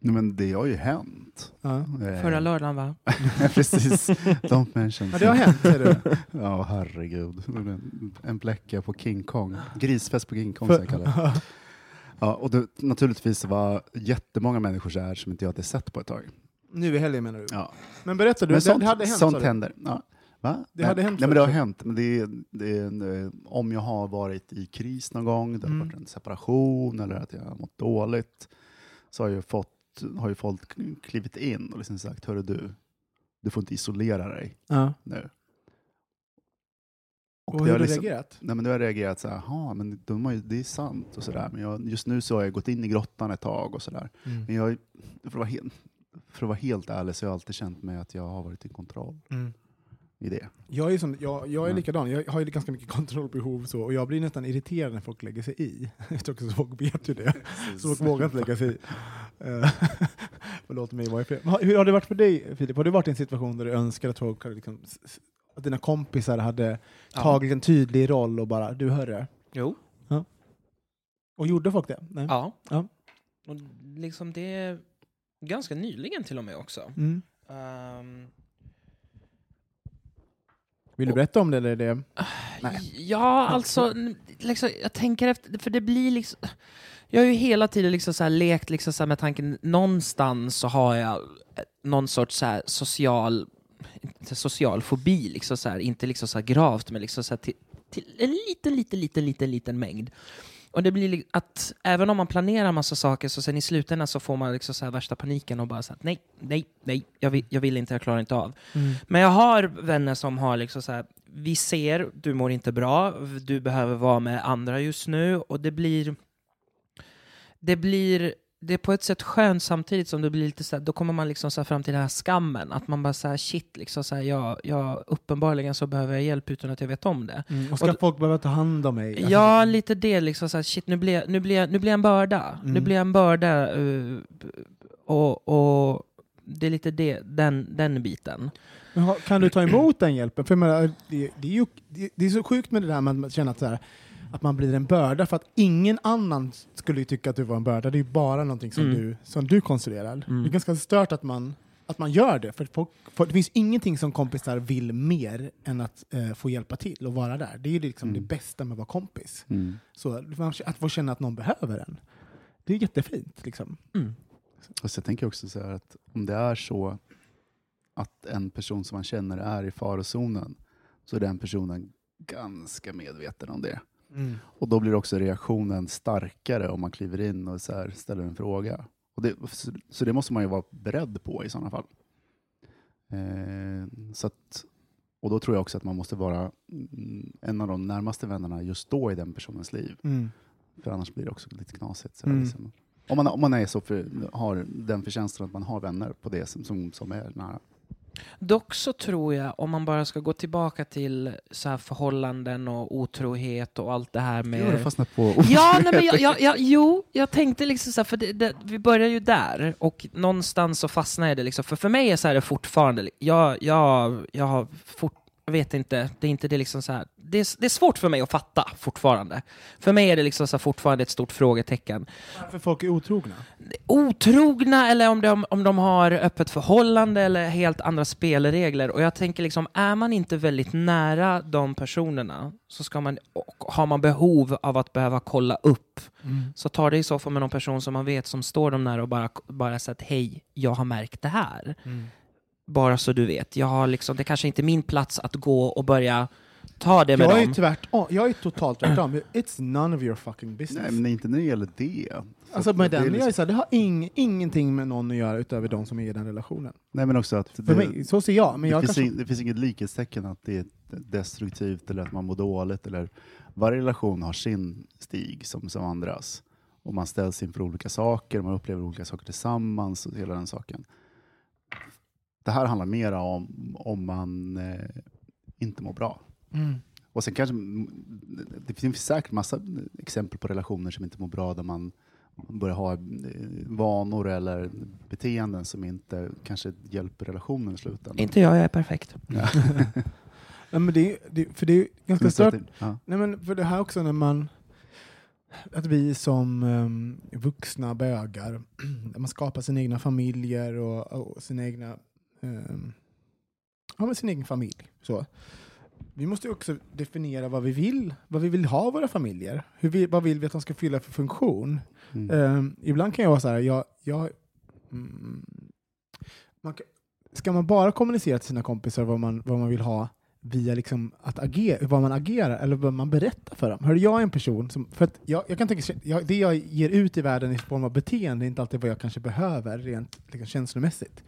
Nej, men det har ju hänt. Ja. Eh, Förra lördagen va? Precis. Don't mention. Ja, det har hänt, säger du. Ja, herregud. En bläcka på King Kong. Grisfest på King Kong, så jag kallar det. Ja, och det, naturligtvis var jättemånga människor så här som inte jag hade sett på ett tag. Nu i helgen menar du? Ja. Men berätta, du, Men sånt, det hade hänt sånt händer. Ja. Va? Det hade hänt Nej, men det har hänt. Men det är, det är en, eh, om jag har varit i kris någon gång, det har Mm. varit en separation eller att jag har mått dåligt, så har, jag fått, har ju folk klivit in och liksom sagt, hörru du, du får inte isolera dig Ja. nu. Och, det hur har du liksom- reagerat? Nej, men då har jag reagerat så här, "Jaha, men de har ju, det är sant och sådär. Men jag, just nu så har jag gått in i grottan ett tag och sådär. Mm. Men jag, för, att vara helt, för att vara helt ärlig så har jag alltid känt mig att jag har varit i kontroll Mm. i det. Jag är, som, jag, jag är Ja. likadan, jag har ju ganska mycket kontrollbehov så, och jag blir nästan irriterad när folk lägger sig i. Jag tror också folk vet ju det. Så folk vågar inte lägga sig i. Eh, Förlåt mig. Men har- Hur har det varit för dig Filip? Har du varit i en situation där du önskar att, folk hade liksom, att dina kompisar hade Ja. tagit en tydlig roll och bara du hörru? Jo. Och gjorde folk det? Nej? Ja. Ja. Och liksom det är ganska nyligen till och med också. Mm. Ehm, Vill du berätta om det eller är det? Ja, alltså, liksom, jag tänker efter, för det blir liksom... Jag har ju hela tiden liksom så här lekt liksom så här med tanken, någonstans så har jag eh, någon sorts så här social, inte social fobi, liksom så här, inte liksom så här gravt, men liksom så här till, till en liten, liten, liten, liten, liten mängd. Och det blir li- att även om man planerar massa saker så sen i slutändan så får man liksom så värsta paniken och bara så här, nej, nej, nej, jag vill, jag vill inte, jag klarar inte av. Men jag har vänner som har liksom så här, vi ser, du mår inte bra, du behöver vara med andra just nu och det blir, det blir, det är på ett sätt skönt samtidigt som det blir lite så här, då kommer man liksom så fram till den här skammen, att man bara så här, shit, liksom så här, jag, jag, uppenbarligen så behöver jag hjälp utan att jag vet om det. Mm. Och ska Och folk behöva ta hand om mig? Alltså, Ja, lite det. Liksom, så här, shit, nu blir, nu, blir nu blir jag en börda. Nu Mm. blir jag en börda. eh, och, och det är lite det, den, den biten. Men kan du ta emot den hjälpen? För menar, det, det, är ju, det, det är så sjukt med det där med att känna att, så här, att man blir en börda för att ingen annan skulle ju tycka att du var en börda. Det är ju bara någonting som, Mm. du, som du konstruerar. Mm. Det är ganska stört att man, att man gör det. För, folk, för det finns ingenting som kompisar vill mer än att eh, få hjälpa till och vara där. Det är ju liksom Mm. det bästa med att vara kompis. Mm. Så att få känna att någon behöver en. Det är jättefint. Liksom. Mm. Och så jag tänker också så här att om det är så att en person som man känner är i farozonen så är den personen ganska medveten om det. Och då blir också reaktionen starkare om man kliver in och så ställer en fråga. Och det, så, det måste man ju vara beredd på i sådana fall. Eh, så att, och då tror jag också att man måste vara mm, en av de närmaste vännerna just då i den personens liv. Mm. För annars blir det också lite knasigt. Så Mm. liksom. om, man, om man är så för, har den förtjänsten att man har vänner på det som, som, som är nära. Dock så tror jag, om man bara ska gå tillbaka till så här förhållanden och otrohet och allt det här Nu har du med... fastnat på Ja, nej, men jag, jag, jag, jo, jag tänkte liksom så här, för det, det, vi börjar ju där och någonstans så i det liksom, för för mig är så här det fortfarande, jag, jag, jag har fort, jag vet inte, det är inte det liksom så här, det är, det är svårt för mig att fatta fortfarande. För mig är det liksom så fortfarande ett stort frågetecken. Varför folk är otrogna? Otrogna eller om de, om de har öppet förhållande eller helt andra spelregler. Och jag tänker liksom, är man inte väldigt nära de personerna så ska man, har man behov av att behöva kolla upp så tar det i så fall med någon person som man vet som står dem nära och bara, bara sagt hej, jag har märkt det här. Bara så du vet. Jag har liksom, det kanske inte är min plats att gå och börja ta det med Jag är dem. tvärtom. Jag är totalt tvärtom. It's none of your fucking business. Nej, men inte när det gäller det. Så Alltså med det är den, jag är liksom- så här, det har ing, ingenting med någon att göra utöver de som är i den relationen. Nej, men också att För det, mig, så ser jag. Men det, jag finns kanske, ing, det finns inget likhetstecken att det är destruktivt eller att man mår dåligt. Eller, varje relation har sin stig som, som andras. Och man ställs inför olika saker, man upplever olika saker tillsammans och hela den saken. Det här handlar mer om om man eh, inte mår bra. mm. Och sen kanske, det finns säkert massa exempel på relationer som inte mår bra där man börjar ha eh, vanor eller beteenden som inte kanske hjälper relationen i slutändan. Inte jag, jag är perfekt. Ja. Nej, men det, det, för det är ganska stört. det- ja. Nej, men för det här också när man att vi som um, vuxna bögar, där man skapar sina egna familjer och, och sina egna ja, men sin egen familj. Så. Vi måste också definiera vad vi vill, vad vi vill ha våra familjer. Hur vi, vad vill vi att de ska fylla för funktion? Mm. Ehm, ibland kan jag vara så här, jag, jag, mm, man ska man bara kommunicera till sina kompisar vad man, vad man vill ha via liksom att agera, vad man agerar eller vad man berättar för dem? Hörde jag är en person som, för att jag, jag kan tänka, jag, det jag ger ut i världen i form av beteende är inte alltid vad jag kanske behöver rent liksom, känslomässigt.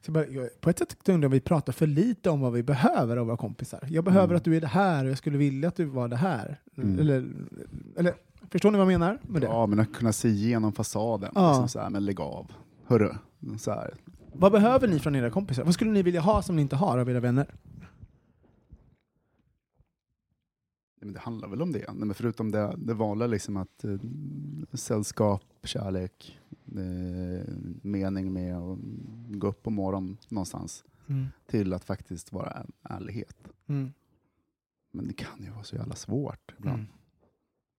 Så jag bara, jag, på ett sätt undrar om vi pratar för lite om vad vi behöver av våra kompisar. Jag behöver Mm. att du är det här och jag skulle vilja att du var det här. Mm. Eller, eller, förstår ni vad jag menar med det? Ja, men att kunna se igenom fasaden. Ja. Liksom så här, men lägg av. Hörru. Så här. Vad behöver ni från era kompisar? Vad skulle ni vilja ha som ni inte har av era vänner? Nej, men det handlar väl om det. Nej, men förutom det, det vanliga, liksom att eh, sällskap, kärlek, eh, mening med att gå upp på morgonen någonstans, till att faktiskt vara en ärlighet. Mm. Men det kan ju vara så jävla svårt ibland. Mm.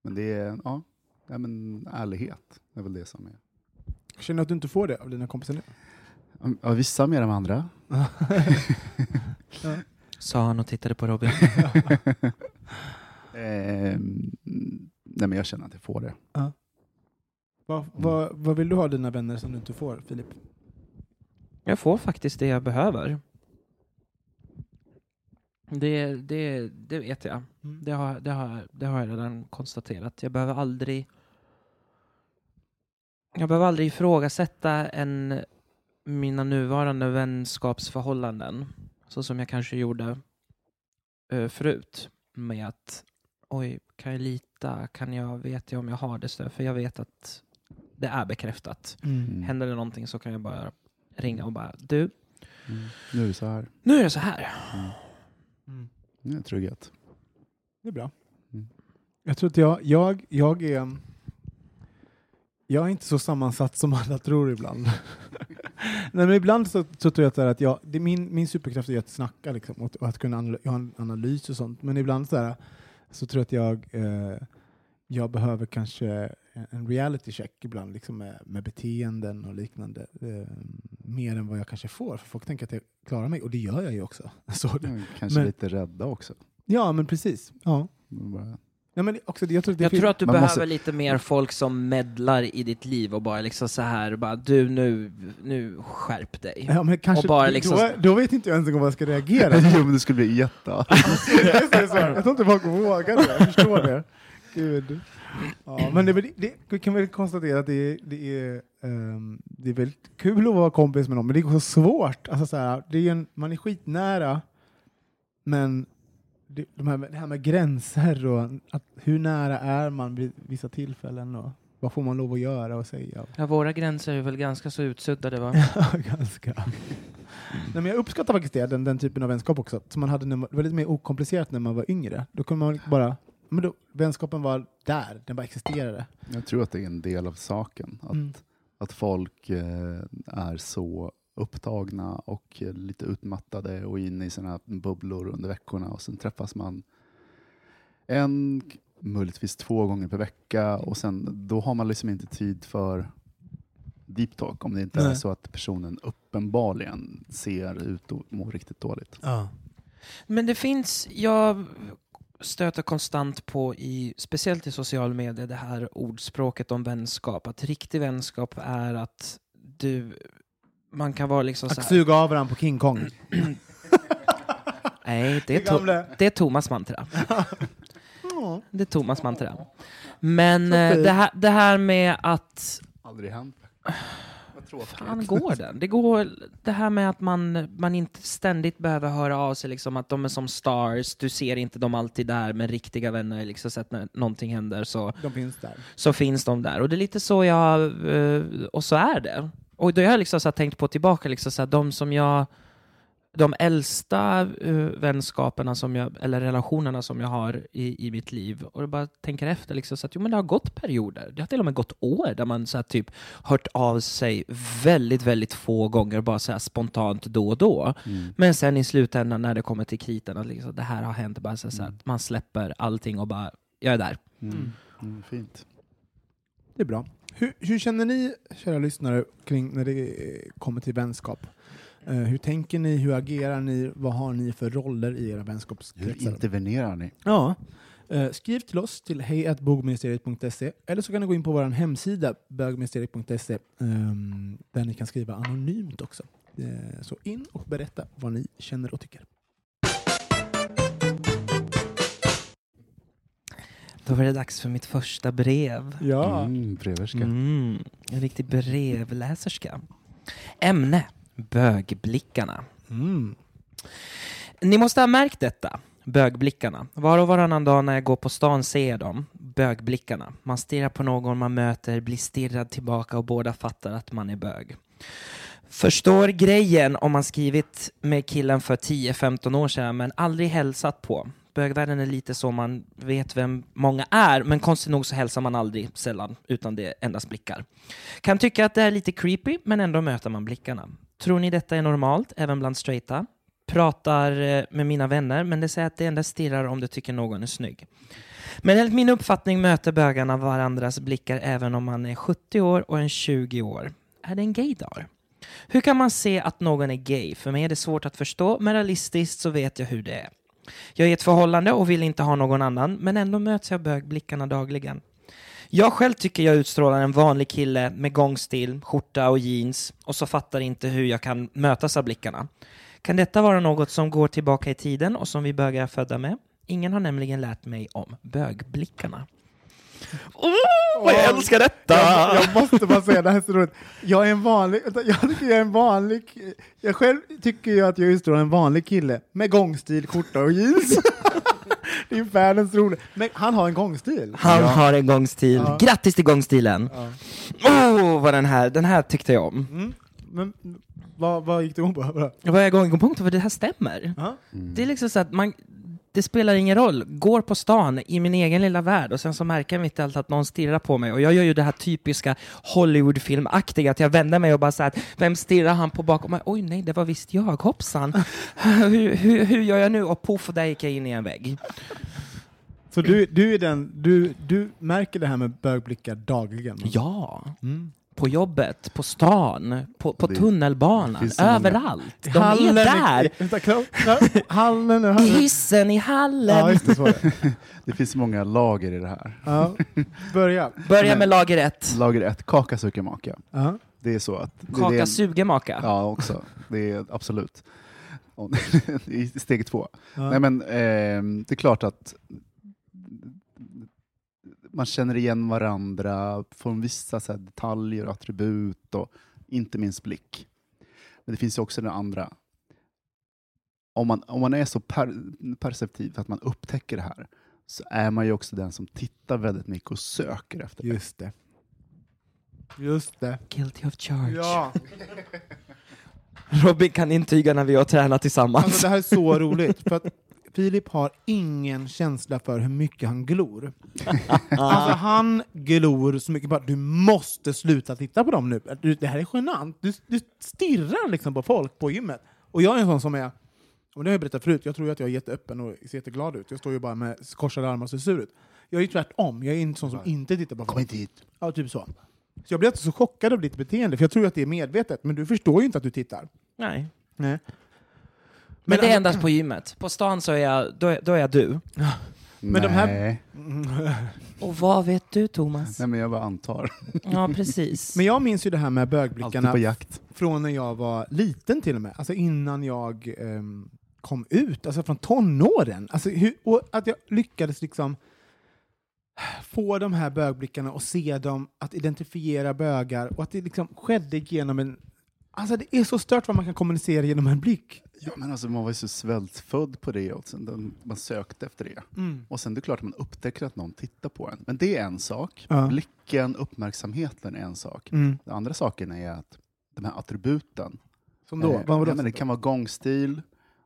Men det är, ja, ja men ärlighet är väl det som är. Känner du att du inte får det av dina kompisar nu? Ja, vissa mer än andra. Sa han och tittade på Robin. Ehm, nej, men jag känner att jag får det. Vad, vad, vad vill du ha dina vänner som du inte får, Filip? Jag får faktiskt det jag behöver. Det, det, det vet jag. Mm. Det har, det, har, det har jag redan konstaterat. Jag behöver aldrig jag behöver aldrig ifrågasätta en, mina nuvarande vänskapsförhållanden så som jag kanske gjorde eh, förut med att oj, kan jag lita? Kan jag, vet jag om jag har det stöd? För jag vet att det är bekräftat. Mm. Händer det någonting så kan jag bara ringa och bara du, Mm. Nu är det så här. nu är det så här. Mm. Mm. Nu är trygghet. Det är bra. Mm. Jag tror att jag, jag, jag är... Jag är inte så sammansatt som alla tror ibland. Nej, men ibland så, så tror jag att, så här att jag, det är min, min superkraft är att snacka liksom, och, och att kunna anal- jag har en analys och sånt. Men ibland så, här, så tror jag att jag, eh, jag behöver kanske en- reality check ibland liksom med, med beteenden och liknande. Eh, mer än vad jag kanske får. För folk tänker att jag klarar mig och det gör jag ju också. Så Mm, Kanske Men- lite rädda också. ja, men precis. Ja. Bara- Ja, men också, jag tror, att det Jag tror att du Man behöver måste- lite mer folk som medlar i ditt liv och bara liksom så här, bara du nu, nu skärp dig. Ja, men kanske, och bara liksom- då, då vet inte jag ens en gång vad jag ska reagera. jo, men det skulle bli det, så. Jag tror inte folk vågar det. Jag förstår det. Gud. Ja, men det, det, vi kan väl konstatera att det är, det, är, ehm, det är väldigt kul att vara kompis med någon, men det är så svårt. Alltså, så här, det är en, man är skitnära, men det, de här, med- det här med gränser och att, hur nära är man vid vissa tillfällen och vad får man lov att göra och säga. Ja, våra gränser är väl ganska så utsuddade va? Ja, ganska. Nej, men jag uppskattar faktiskt det, den, den typen av vänskap också. Som man hade när man, det var lite mer okomplicerat när man var yngre. Då kunde man bara, men då, vänskapen var där, den bara existerade. Jag tror att det är en del av saken. Att, Mm. att folk eh, är så upptagna och lite utmattade och inne i sina bubblor under veckorna och sen träffas man en, möjligtvis två gånger per vecka och sen då har man liksom inte tid för deep talk om det inte är Nej. så att personen uppenbarligen ser ut att må riktigt dåligt. Ja. Men det finns, jag stöter konstant på, i, speciellt i social media, det här ordspråket om vänskap. Att riktig vänskap är att du, man kan vara liksom så Att här, suga av varandra på King Kong. Nej, det är, to- det är Thomas mantra. Det är Thomas mantra. Men eh, det här, det här med att Aldrig hänt. Vad tråkigt. fan går den? Det går det här med att man, man inte ständigt behöver höra av sig liksom att de är som stars, du ser inte dem alltid där, men riktiga vänner liksom så att när någonting händer så, De finns där. så finns de där. Och det är lite så jag, eh, och så är det. Och då har jag liksom så tänkt på tillbaka, liksom så här, de som jag, de äldsta uh, vänskaperna som jag, eller relationerna som jag har i, i mitt liv. Och jag bara tänker efter, liksom, så att jo, men det har gått perioder. Det har till och med gått år där man så här, typ hört av sig väldigt, väldigt få gånger, bara så här spontant då och då. Mm. Men sen i slutändan när det kommer till kritan, att liksom, det här har hänt, bara så, här, så att man släpper allting och bara, jag är där. Mm. Mm, fint. Det är bra. Hur, hur känner ni, kära lyssnare, kring när det kommer till vänskap? Eh, hur tänker ni? Hur agerar ni? Vad har ni för roller i era Hur vänskapskretsar? intervenerar ni? Ja. Eh, skriv till oss till hejatbogministeriet.se eller så kan ni gå in på vår hemsida bögministeriet.se ehm, där ni kan skriva anonymt också. Eh, så in och berätta vad ni känner och tycker. Då var det dags för mitt första brev. Ja. Mm, breverska. Mm, en riktig brevläserska. Ämne, bögblickarna. Mm. Ni måste ha märkt detta, bögblickarna. Var och varannan dag när jag går på stan ser jag dem, bögblickarna. Man stirrar på någon man möter, blir stirrad tillbaka och båda fattar att man är bög. Förstår grejen om man skrivit med killen för 10-15 år sedan men aldrig hälsat på. Bögvärlden är lite så man vet vem många är, men konstigt nog så hälsar man aldrig sällan, utan det är endast blickar. Kan tycka att det är lite creepy, men ändå möter man blickarna. Tror ni detta är normalt, även bland straighta? Pratar eh, med mina vänner, men det säger att det endast stirrar om de tycker någon är snygg. Men enligt min uppfattning möter bögarna varandras blickar även om man är 70 år och en 20 år. Är det en gaydar? Hur kan man se att någon är gay? För mig är det svårt att förstå, men realistiskt så vet jag hur det är. Jag är i ett förhållande och vill inte ha någon annan, men ändå möts jag av bögblickarna dagligen. Jag själv tycker jag utstrålar en vanlig kille med gångstil, skjorta och jeans och så fattar inte hur jag kan mötas av blickarna. Kan detta vara något som går tillbaka i tiden och som vi bögar är födda med? Ingen har nämligen lärt mig om bögblickarna. Vad jag älskar detta! Jag, jag måste bara säga, det här är så roligt. Jag är en vanlig, jag tycker jag är en vanlig, jag själv tycker ju att jag utstrålar en vanlig kille med gångstil, skjorta och jeans. det är världens rolig. Men han har en gångstil. Han har en gångstil. Ja. Grattis till gångstilen! Ja. Åh, vad den här, den här tyckte jag om. Mm. Men vad, vad gick du igång på? Vadå? Jag var igång på för det här stämmer. Ja. Det är liksom så att man, det spelar ingen roll. Går på stan i min egen lilla värld och sen så märker jag mitt i allt att någon stirrar på mig och jag gör ju det här typiska Hollywoodfilmaktiga att jag vänder mig och bara säger vem stirrar han på bakom mig? Oj nej, det var visst jag, hoppsan. hur, hur, hur gör jag nu? Och poff, där gick jag in i en vägg. Så du, du, är den, du, du märker det här med bögblickar dagligen? Ja. Mm. På jobbet, på stan, på, på Det- tunnelbanan, överallt. De är Hallen där! Vänta, Kla- Hallen är I hallen. hissen, i hallen. Ja, just det, det. Det finns många lager i det här. Ja. Börja. Börja med lager ett. Lager ett, kaka suger maka. Ja. Det är så att... det- är Kaka suger maka. Ja, också. Det är absolut. I steg två. Ja. Nej, men, ehm, det är klart att man känner igen varandra från vissa så här, detaljer och attribut och inte minst blick. Men det finns ju också den andra. Om man, om man är så per, perceptiv att man upptäcker det här så är man ju också den som tittar väldigt mycket och söker efter det. Just det. Just det. Guilty of charge. Ja. Robin kan intyga när vi har tränat tillsammans. Alltså, det här är så roligt, för att Filip har ingen känsla för hur mycket han glor. Alltså han glor så mycket bara, du måste sluta titta på dem nu. Du, det här är genant. Du, du stirrar liksom på folk på gymmet. Och jag är en sån som är, och det har jag berättat förut, jag tror att jag är jätteöppen och ser jätteglad ut. Jag står ju bara med korsade armar och ser sur ut. Jag är ju tvärtom, jag är en sån som inte tittar på folk. Kom inte hit. Ja, typ så. Så jag blir alltid så chockad av ditt beteende, för jag tror att det är medvetet, men du förstår ju inte att du tittar. Nej. Nej. Men, det är alltså- endast på gymmet. På stan så är jag, då är, då är jag du. Men de här- Nej. Och vad vet du Thomas? Nej, men jag bara antar. Ja, precis. Men jag minns ju det här med Alltid bögblickarna på jakt. från när jag var liten till och med, alltså innan jag ehm, kom ut, alltså från tonåren. Alltså hur, och att jag lyckades liksom få de här bögblickarna och se dem, att identifiera bögar och att det liksom skedde genom en... Alltså det är så stört vad man kan kommunicera genom en blick. Ja, men alltså, man var ju så svältfödd på det och sen man sökte efter det. Mm. Och sen det är klart att man upptäcker att någon tittar på en. Men det är en sak. Ja. Blicken, uppmärksamheten är en sak. Mm. Den andra saken är att de här attributen. Som då? Eh, vad var det? ja, men det kan vara gångstil,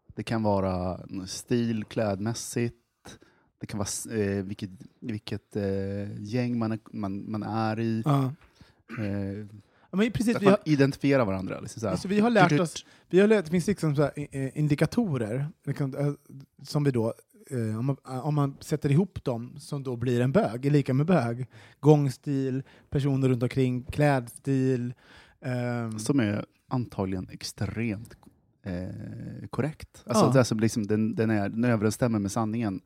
det kan vara en stil klädmässigt, det kan vara eh, vilket, vilket eh, gäng man är, man, man är i. Ja. Eh, Ja, men precis, att vi har, man identifierar varandra. Liksom så alltså, vi har lärt tut. oss, vi har lärt, det finns liksom så eh, indikatorer liksom, eh, som vi då, eh, om, man, om man sätter ihop dem, som då blir en bög, är lika med bög. Gångstil, personer runt omkring, klädstil. ehm, Som är antagligen extremt eh, korrekt. Alltså, Ja. som liksom, den, den, är, den överensstämmer med sanningen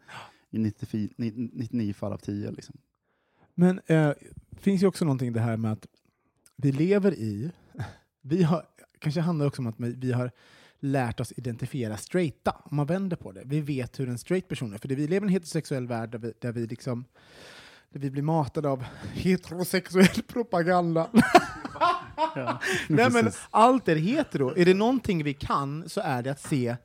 i 94, 99 fall av 10. Liksom. Men eh, finns ju också någonting det här med att vi lever i, vi har, kanske handlar också om att vi har lärt oss identifiera straighta, om man vänder på det. Vi vet hur en straight person är, för det, vi lever i en heterosexuell värld där vi, där vi liksom där vi blir matade av heterosexuell propaganda. Nej, men allt är hetero. Är det någonting vi kan så är det att se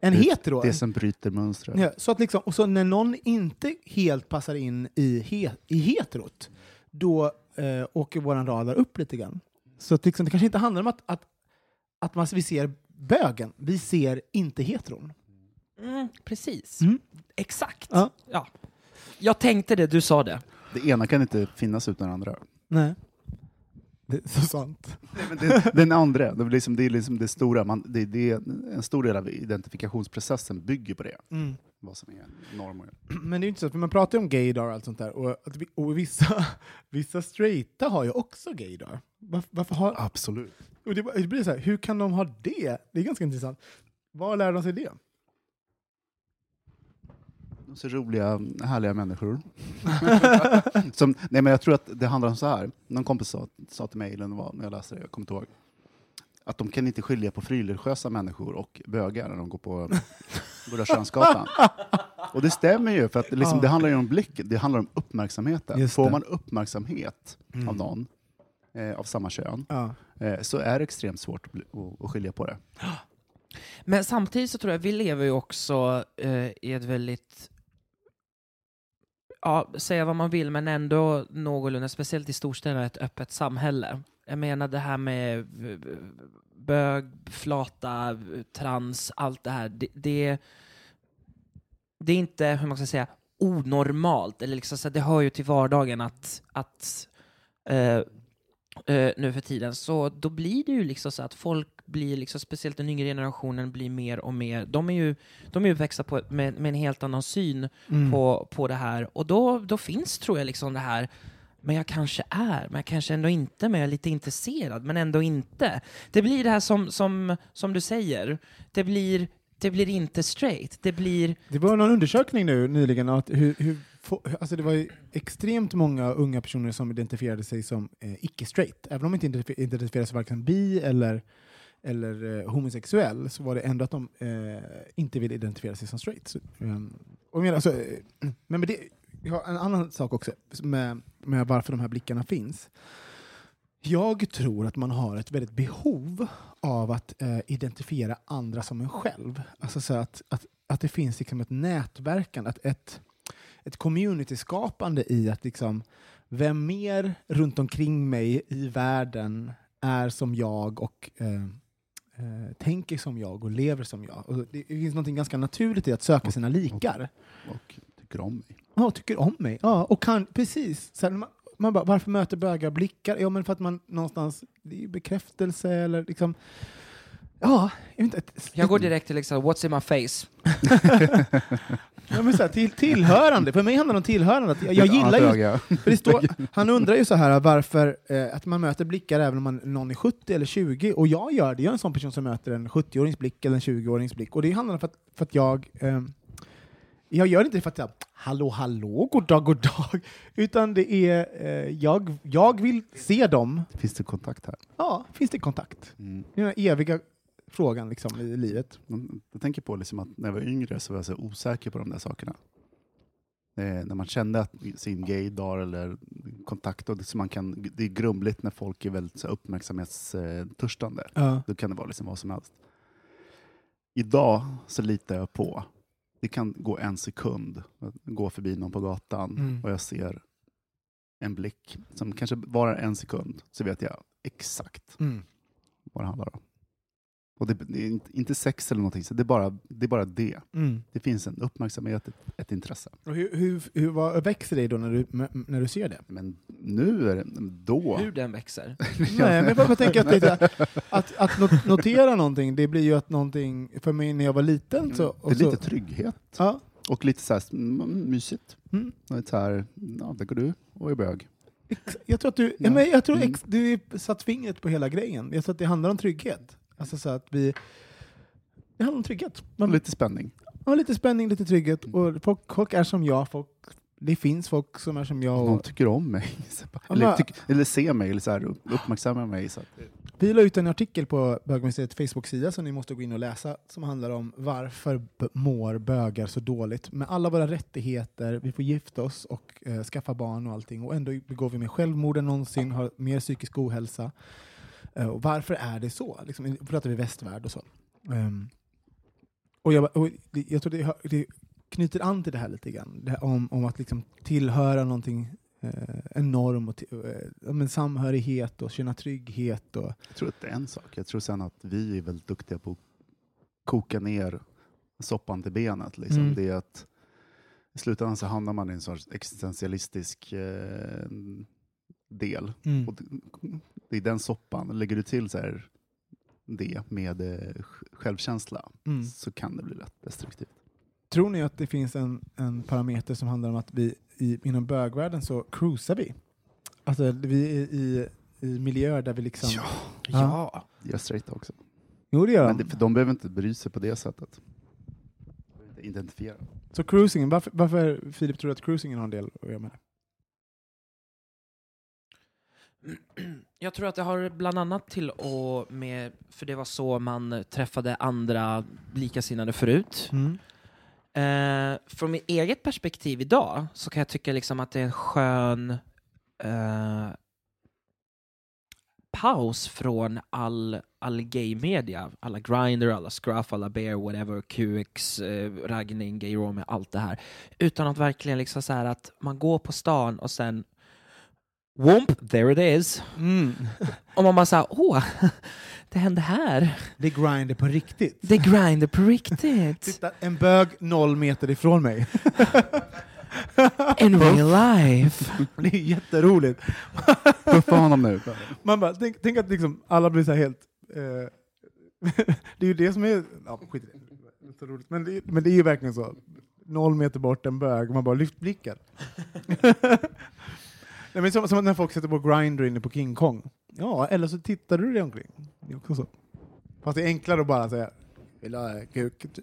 en hetero. Det som bryter mönstret. Ja, så att liksom, och så när någon inte helt passar in i, he, i heterot, då eh, åker våran radar upp lite grann. Så att liksom, det kanske inte handlar om att, att, att man, vi ser bögen, vi ser inte heteron. Mm, precis. Mm. Exakt. Ja. Ja. Jag tänkte det, du sa det. Det ena kan inte finnas utan det andra. Nej. Det är så sant. Men det, den andra, det är liksom det, är liksom det stora. Man, det, det är en stor del av identifikationsprocessen bygger på det. Mm. Vad som är normer. Men det är så, för man pratar ju om gaydar och allt sånt där, och, och vissa, vissa straighta har ju också gaydar. Varför, varför har, Absolut. och det, det blir så här, hur kan de ha det? Det är ganska intressant. Var lär de sig det? Så roliga, härliga människor. som, nej men jag tror att det handlar om så här. Någon kompis sa, sa till mig, eller var när jag läste det, jag kommer inte ihåg, att de kan inte skilja på frireligiösa människor och bögar när de går på Röda Könsgatan. Och det stämmer ju, för att det, liksom, det handlar ju om blicken, det handlar om uppmärksamheten. Får man uppmärksamhet Mm. av någon eh, av samma kön, Ja. eh, så är det extremt svårt att, bli, att, att skilja på det. Men samtidigt så tror jag vi lever ju också eh, i ett väldigt ja, säga vad man vill, men ändå någorlunda, speciellt i storstäderna, ett öppet samhälle. Jag menar det här med bög, flata, trans, allt det här. Det, det, det är inte, hur man ska säga, onormalt, eller liksom så det hör ju till vardagen att, att eh, eh, nu för tiden, så då blir det ju liksom så att folk blir, liksom, speciellt den yngre generationen, blir mer och mer, de är ju, de är ju växa på, med, med en helt annan syn Mm. på, på det här. Och då, då finns, tror jag, liksom det här men jag kanske är, men jag kanske ändå inte, men jag är lite intresserad, men ändå inte. Det blir det här som, som, som du säger, det blir, det blir inte straight, det blir... Det var någon undersökning nu nyligen, att hur, hur, alltså det var ju extremt många unga personer som identifierade sig som eh, icke-straight. Även om de inte identif- identifierade sig varken bi eller, eller eh, homosexuell, så var det ändå att de eh, inte ville identifiera sig som straight. Så, um, och alltså, eh, men med det, jag har en annan sak också, med, med varför de här blickarna finns. Jag tror att man har ett väldigt behov av att eh, identifiera andra som en själv. Alltså så att, att, att det finns liksom ett nätverkande, att ett, ett community-skapande i att liksom, vem mer runt omkring mig i världen är som jag och eh, eh, tänker som jag och lever som jag. Och det finns något ganska naturligt i att söka sina likar. Och tycker om mig. Ja, tycker om mig. Ja, och kan, precis. Sen man, man bara, varför möter bögar blickar? Ja, men för att man någonstans, det är bekräftelse eller liksom, ja, jag vet inte. Ett, Jag går direkt till liksom, what's in my face? ja, men så här, till, tillhörande, för mig handlar det om tillhörande. Att jag, jag gillar ju, för det står, han undrar ju så här varför eh, att man möter blickar även om man, någon är 70 eller 20, och jag gör det. Jag är en sån person som möter en 70-årings blick eller en 20-årings blick, och det handlar om för att, för att jag ehm, jag gör det inte för att jag, hallå, hallå, god dag, god dag, utan det är, eh, jag, jag vill se dem. Finns det kontakt här? Ja, finns det kontakt? Mm. Det är den eviga frågan liksom, i livet. Jag tänker på liksom att när jag var yngre så var jag så osäker på de där sakerna. Eh, när man kände att sin gaydar eller kontakt, och det, man kan, det är grumligt när folk är väldigt så uppmärksamhetstörstande. Ja. Då kan det vara liksom vad som helst. Idag så litar jag på, det kan gå en sekund, gå förbi någon på gatan Mm. och jag ser en blick som kanske varar en sekund, så vet jag exakt Mm. vad det handlar om. Och det, det är inte- sex eller någonting, så det är bara det. Är bara det. Mm. det finns en uppmärksamhet, ett, ett intresse. Och hur, hur, hur vad växer det då när du, när du ser det? Men nu är det, då... Hur den växer. Nej, men jag bara tänker att, det, att, att not- notera någonting, det blir ju att någonting, för mig när jag var liten så... Mm. det är och så lite trygghet. ja, Och lite så här, mysigt. mm. Lite så här, ja, där går du och är bög. Jag tror att du, ja. Men jag tror Mm. ex, du är satt fingret på hela grejen. Jag tror att det handlar om trygghet. Alltså så att vi... Det handlar om trygghet. Man, Lite spänning. ja, lite spänning, lite trygghet. Och folk, folk är som jag. Folk, det finns folk som är som jag. Någon Och, tycker om mig. Eller, tyck, eller ser mig, eller så här, uppmärksammar mig. Så att, vi la ut en artikel på Bögmuseets Facebook-sida som ni måste gå in och läsa, som handlar om varför mår bögar så dåligt. Med alla våra rättigheter, vi får gifta oss och eh, skaffa barn och allting, och ändå begår vi mer självmord än någonsin, har mer psykisk ohälsa. Eh, och varför är det så? Liksom, pratar vi västvärld och så. Ehm, och jag, och det- jag tror det, det knyter an till det här lite grann, det här om, om att liksom tillhöra någonting eh, en norm och eh, samhörighet och känna trygghet. Och, jag tror att det är en sak. Jag tror sen att vi är väldigt duktiga på att koka ner soppan till benet. Liksom. Mm. Det är att I slutändan så hamnar man i en sorts existentialistisk eh, del. Mm. Och det, är den soppan. Lägger du till så här, det med eh, självkänsla Mm. så kan det bli lätt destruktivt. Tror ni att det finns en, en parameter som handlar om att vi i, inom bögvärlden så cruisar vi? Alltså vi är i, i miljöer där vi liksom... Ja. Ja. Jag är straighta också. Jo, det gör Men de. det, för de behöver inte bry sig på det sättet. Identifiera. Så cruisingen, varför, varför Filip tror du att cruisingen har en del att göra med det? Jag tror att det har bland annat till och med, för det var så man träffade andra likasinnade förut. Mm. Eh, från mitt eget perspektiv idag så kan jag tycka liksom att det är en skön eh, paus från all, all gay-media. Alla Grindr, alla Scruff, alla Bear, whatever, QX, eh, raggning, gay allt det här. Utan att verkligen liksom så här att man går på stan och sen whoomp, there it is. Mm. Och man bara såhär, åh, det hände här. Det grinder på riktigt. Det grinder på riktigt. Titta, en bög noll meter ifrån mig. In real life. Det är jätteroligt. Puffa honom nu. Man bara, tänk, tänk att liksom alla blir så här helt... Eh, det är ju det som är... Ja, skit i det. det är roligt. Men, det, men det är ju verkligen så. Noll meter bort en bög, man bara lyft blicken. Nej, men som, som när folk sätter på Grindr inne på King Kong. Ja, eller så tittar du dig omkring. Det är också så. Fast det är enklare att bara säga vill du ha kuk?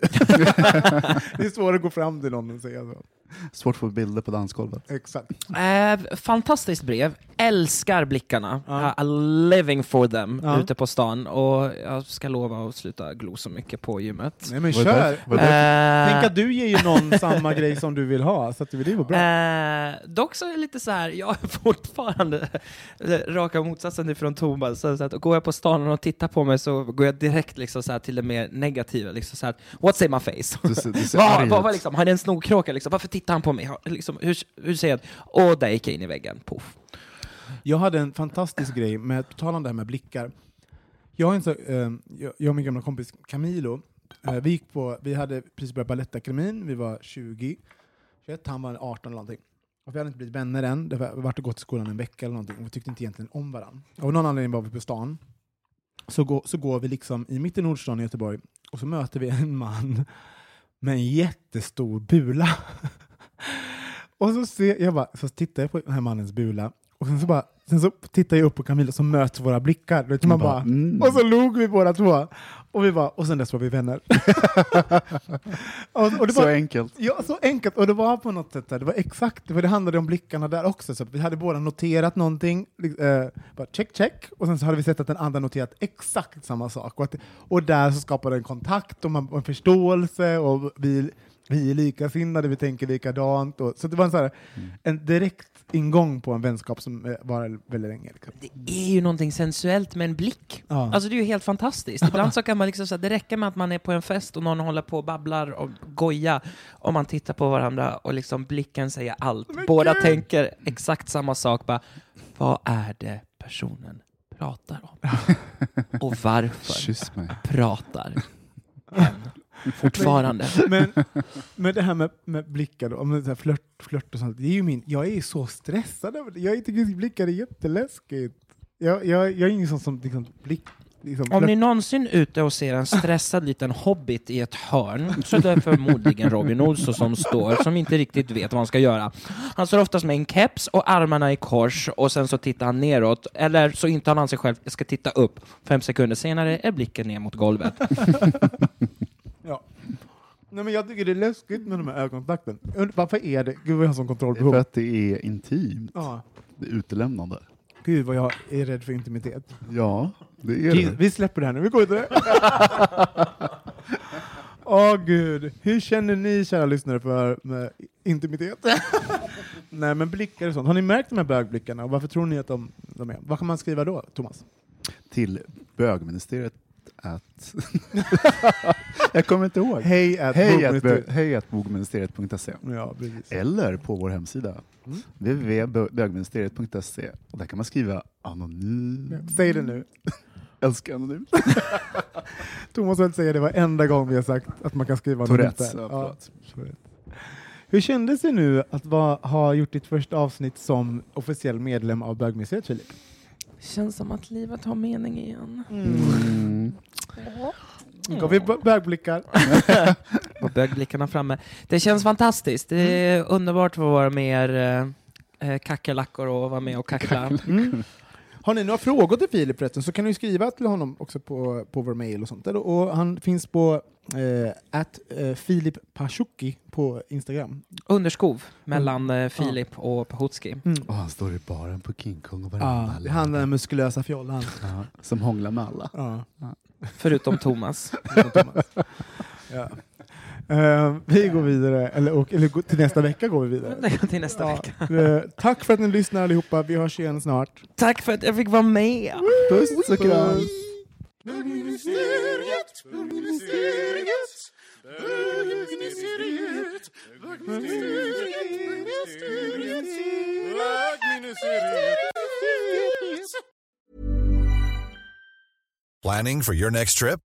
det är svårare att gå fram till någon och säga så. Svårt att få bilder på dansgolvet. Exakt. Eh, fantastiskt brev. Älskar blickarna. Ja. I'm living for them Ja. ute på stan. Och jag ska lova att sluta glo så mycket på gymmet. Nej men Var det kör! var Eh, Tänk att du ger ju någon samma grej som du vill ha, så att det går bra. Eh, dock så är det lite så här, jag är fortfarande raka motsatsen ifrån Thomas. Så att går jag på stan och tittar på mig så går jag direkt liksom så här till det mer negativa. Liksom så här, What's in my face? Du ser, du ser Vad, vad, ut. vad liksom, har det en snorkråka? Liksom? Varför tittar han på mig? Liksom, hur, hur ser jag? Och där gick jag in i väggen. Poff. Jag hade en fantastisk grej, med, på tal om det här med blickar. Jag, en så, eh, jag och min gamla kompis Camilo, eh, vi, gick på, vi hade precis börjat Balettakademin, vi var 20, 21, han var 18 eller någonting. Och vi hade inte blivit vänner än, det var, vi hade gått i skolan en vecka eller någonting, och vi tyckte inte egentligen om varandra. Av någon anledning var vi på stan, så, gå, så går vi liksom i mitt i Nordstan i Göteborg, och så möter vi en man med en jättestor bula. och så, ser, jag bara, så tittar jag på den här mannens bula, och sen så, bara, sen så tittar jag upp på Camilla så möts våra blickar. Vet, man bara, mm. Och så log vi båda två. Och, vi bara, och sen dess var vi vänner. och, och Så var, enkelt. Ja, så enkelt. Och det var på något sätt, det var exakt, för det handlade om blickarna där också. Så vi hade båda noterat någonting, eh, bara check, check, och sen så hade vi sett att den andra noterat exakt samma sak. Och, att, och där så skapade en kontakt och, man, och en förståelse, och vi, vi är likasinnade, vi tänker likadant. Och, så det var en, så här, en direkt ingång på en vänskap som eh, var väldigt länge. Liksom. Det är ju någonting sensuellt med en blick. Ja. Alltså det är ju helt fantastiskt. Ibland så kan man liksom säga, det räcker med att man är på en fest och någon håller på och babblar och goja och man tittar på varandra och liksom blicken säger allt. Båda tänker exakt samma sak, bara vad är det personen pratar om? Och varför pratar hen fortfarande? men, men det här med, med blickar, om det här flört, flört och sånt, det är ju min, jag är så stressad över det. Jag tycker blickar är jätteläskigt. Jag, jag, jag är ingen sån som liksom, blick, liksom, Om ni är någonsin är ute och ser en stressad liten hobbit i ett hörn så är det förmodligen Robin Olsson som står, som inte riktigt vet vad han ska göra. Han står oftast med en keps och armarna i kors och sen så tittar han neråt, eller så intalar han sig själv, jag ska titta upp. Fem sekunder senare är blicken ner mot golvet. Ja. Nej, men jag tycker det är läskigt med de här ögonkontakten. Varför är det? Gud vad jag har sån kontrollbehov. för att det är intimt. Ja. Det är utelämnande. Gud vad jag är rädd för intimitet. Ja, det är Je- det. Vi släpper det här nu, vi går vidare. Åh gud, hur känner ni kära lyssnare för intimitet? Nej men blickar och sånt. Har ni märkt de här bögblickarna och varför tror ni att de, de är? Vad kan man skriva då, Thomas? Till bögministeriet att... jag kommer inte ihåg. Hej at bö- Hej att bogministeriet.se Ja, eller på vår hemsida Mm. www.bögministeriet.se och där kan man skriva anonym. Säg det nu. Älskar anonym. Thomas vill säga det varenda gång vi har sagt att man kan skriva. Ja. Tourettes. Hur kändes det nu att va, ha gjort ditt första avsnitt som officiell medlem av bögmuseet, Filip? Känns som att livet har mening igen. Mm. Gav vi bö- bögblickar? Och bögblickarna framme. Det känns fantastiskt. Det är underbart att vara med er eh, kackerlackor och vara med och kackla. Mm. Har ni några frågor till Filip förresten så kan ni skriva till honom också på, på vår mail och sånt. där. Och han finns på eh, at, eh, Filip Pashuki på Instagram. Underskov mellan eh, Filip och Pahutski. Och han står i baren på King Kong och Ja, varenda det är han den muskulösa fjollan. ja, som hånglar med alla. Ja. Förutom Thomas. Thomas. ja. Uh, vi går vidare, eller, och, eller till nästa vecka går vi vidare. till nästa ja. vecka. Uh, tack för att ni lyssnar allihopa, vi hörs igen snart. Tack för att jag fick vara med. Puss och kram. Planning for your next trip?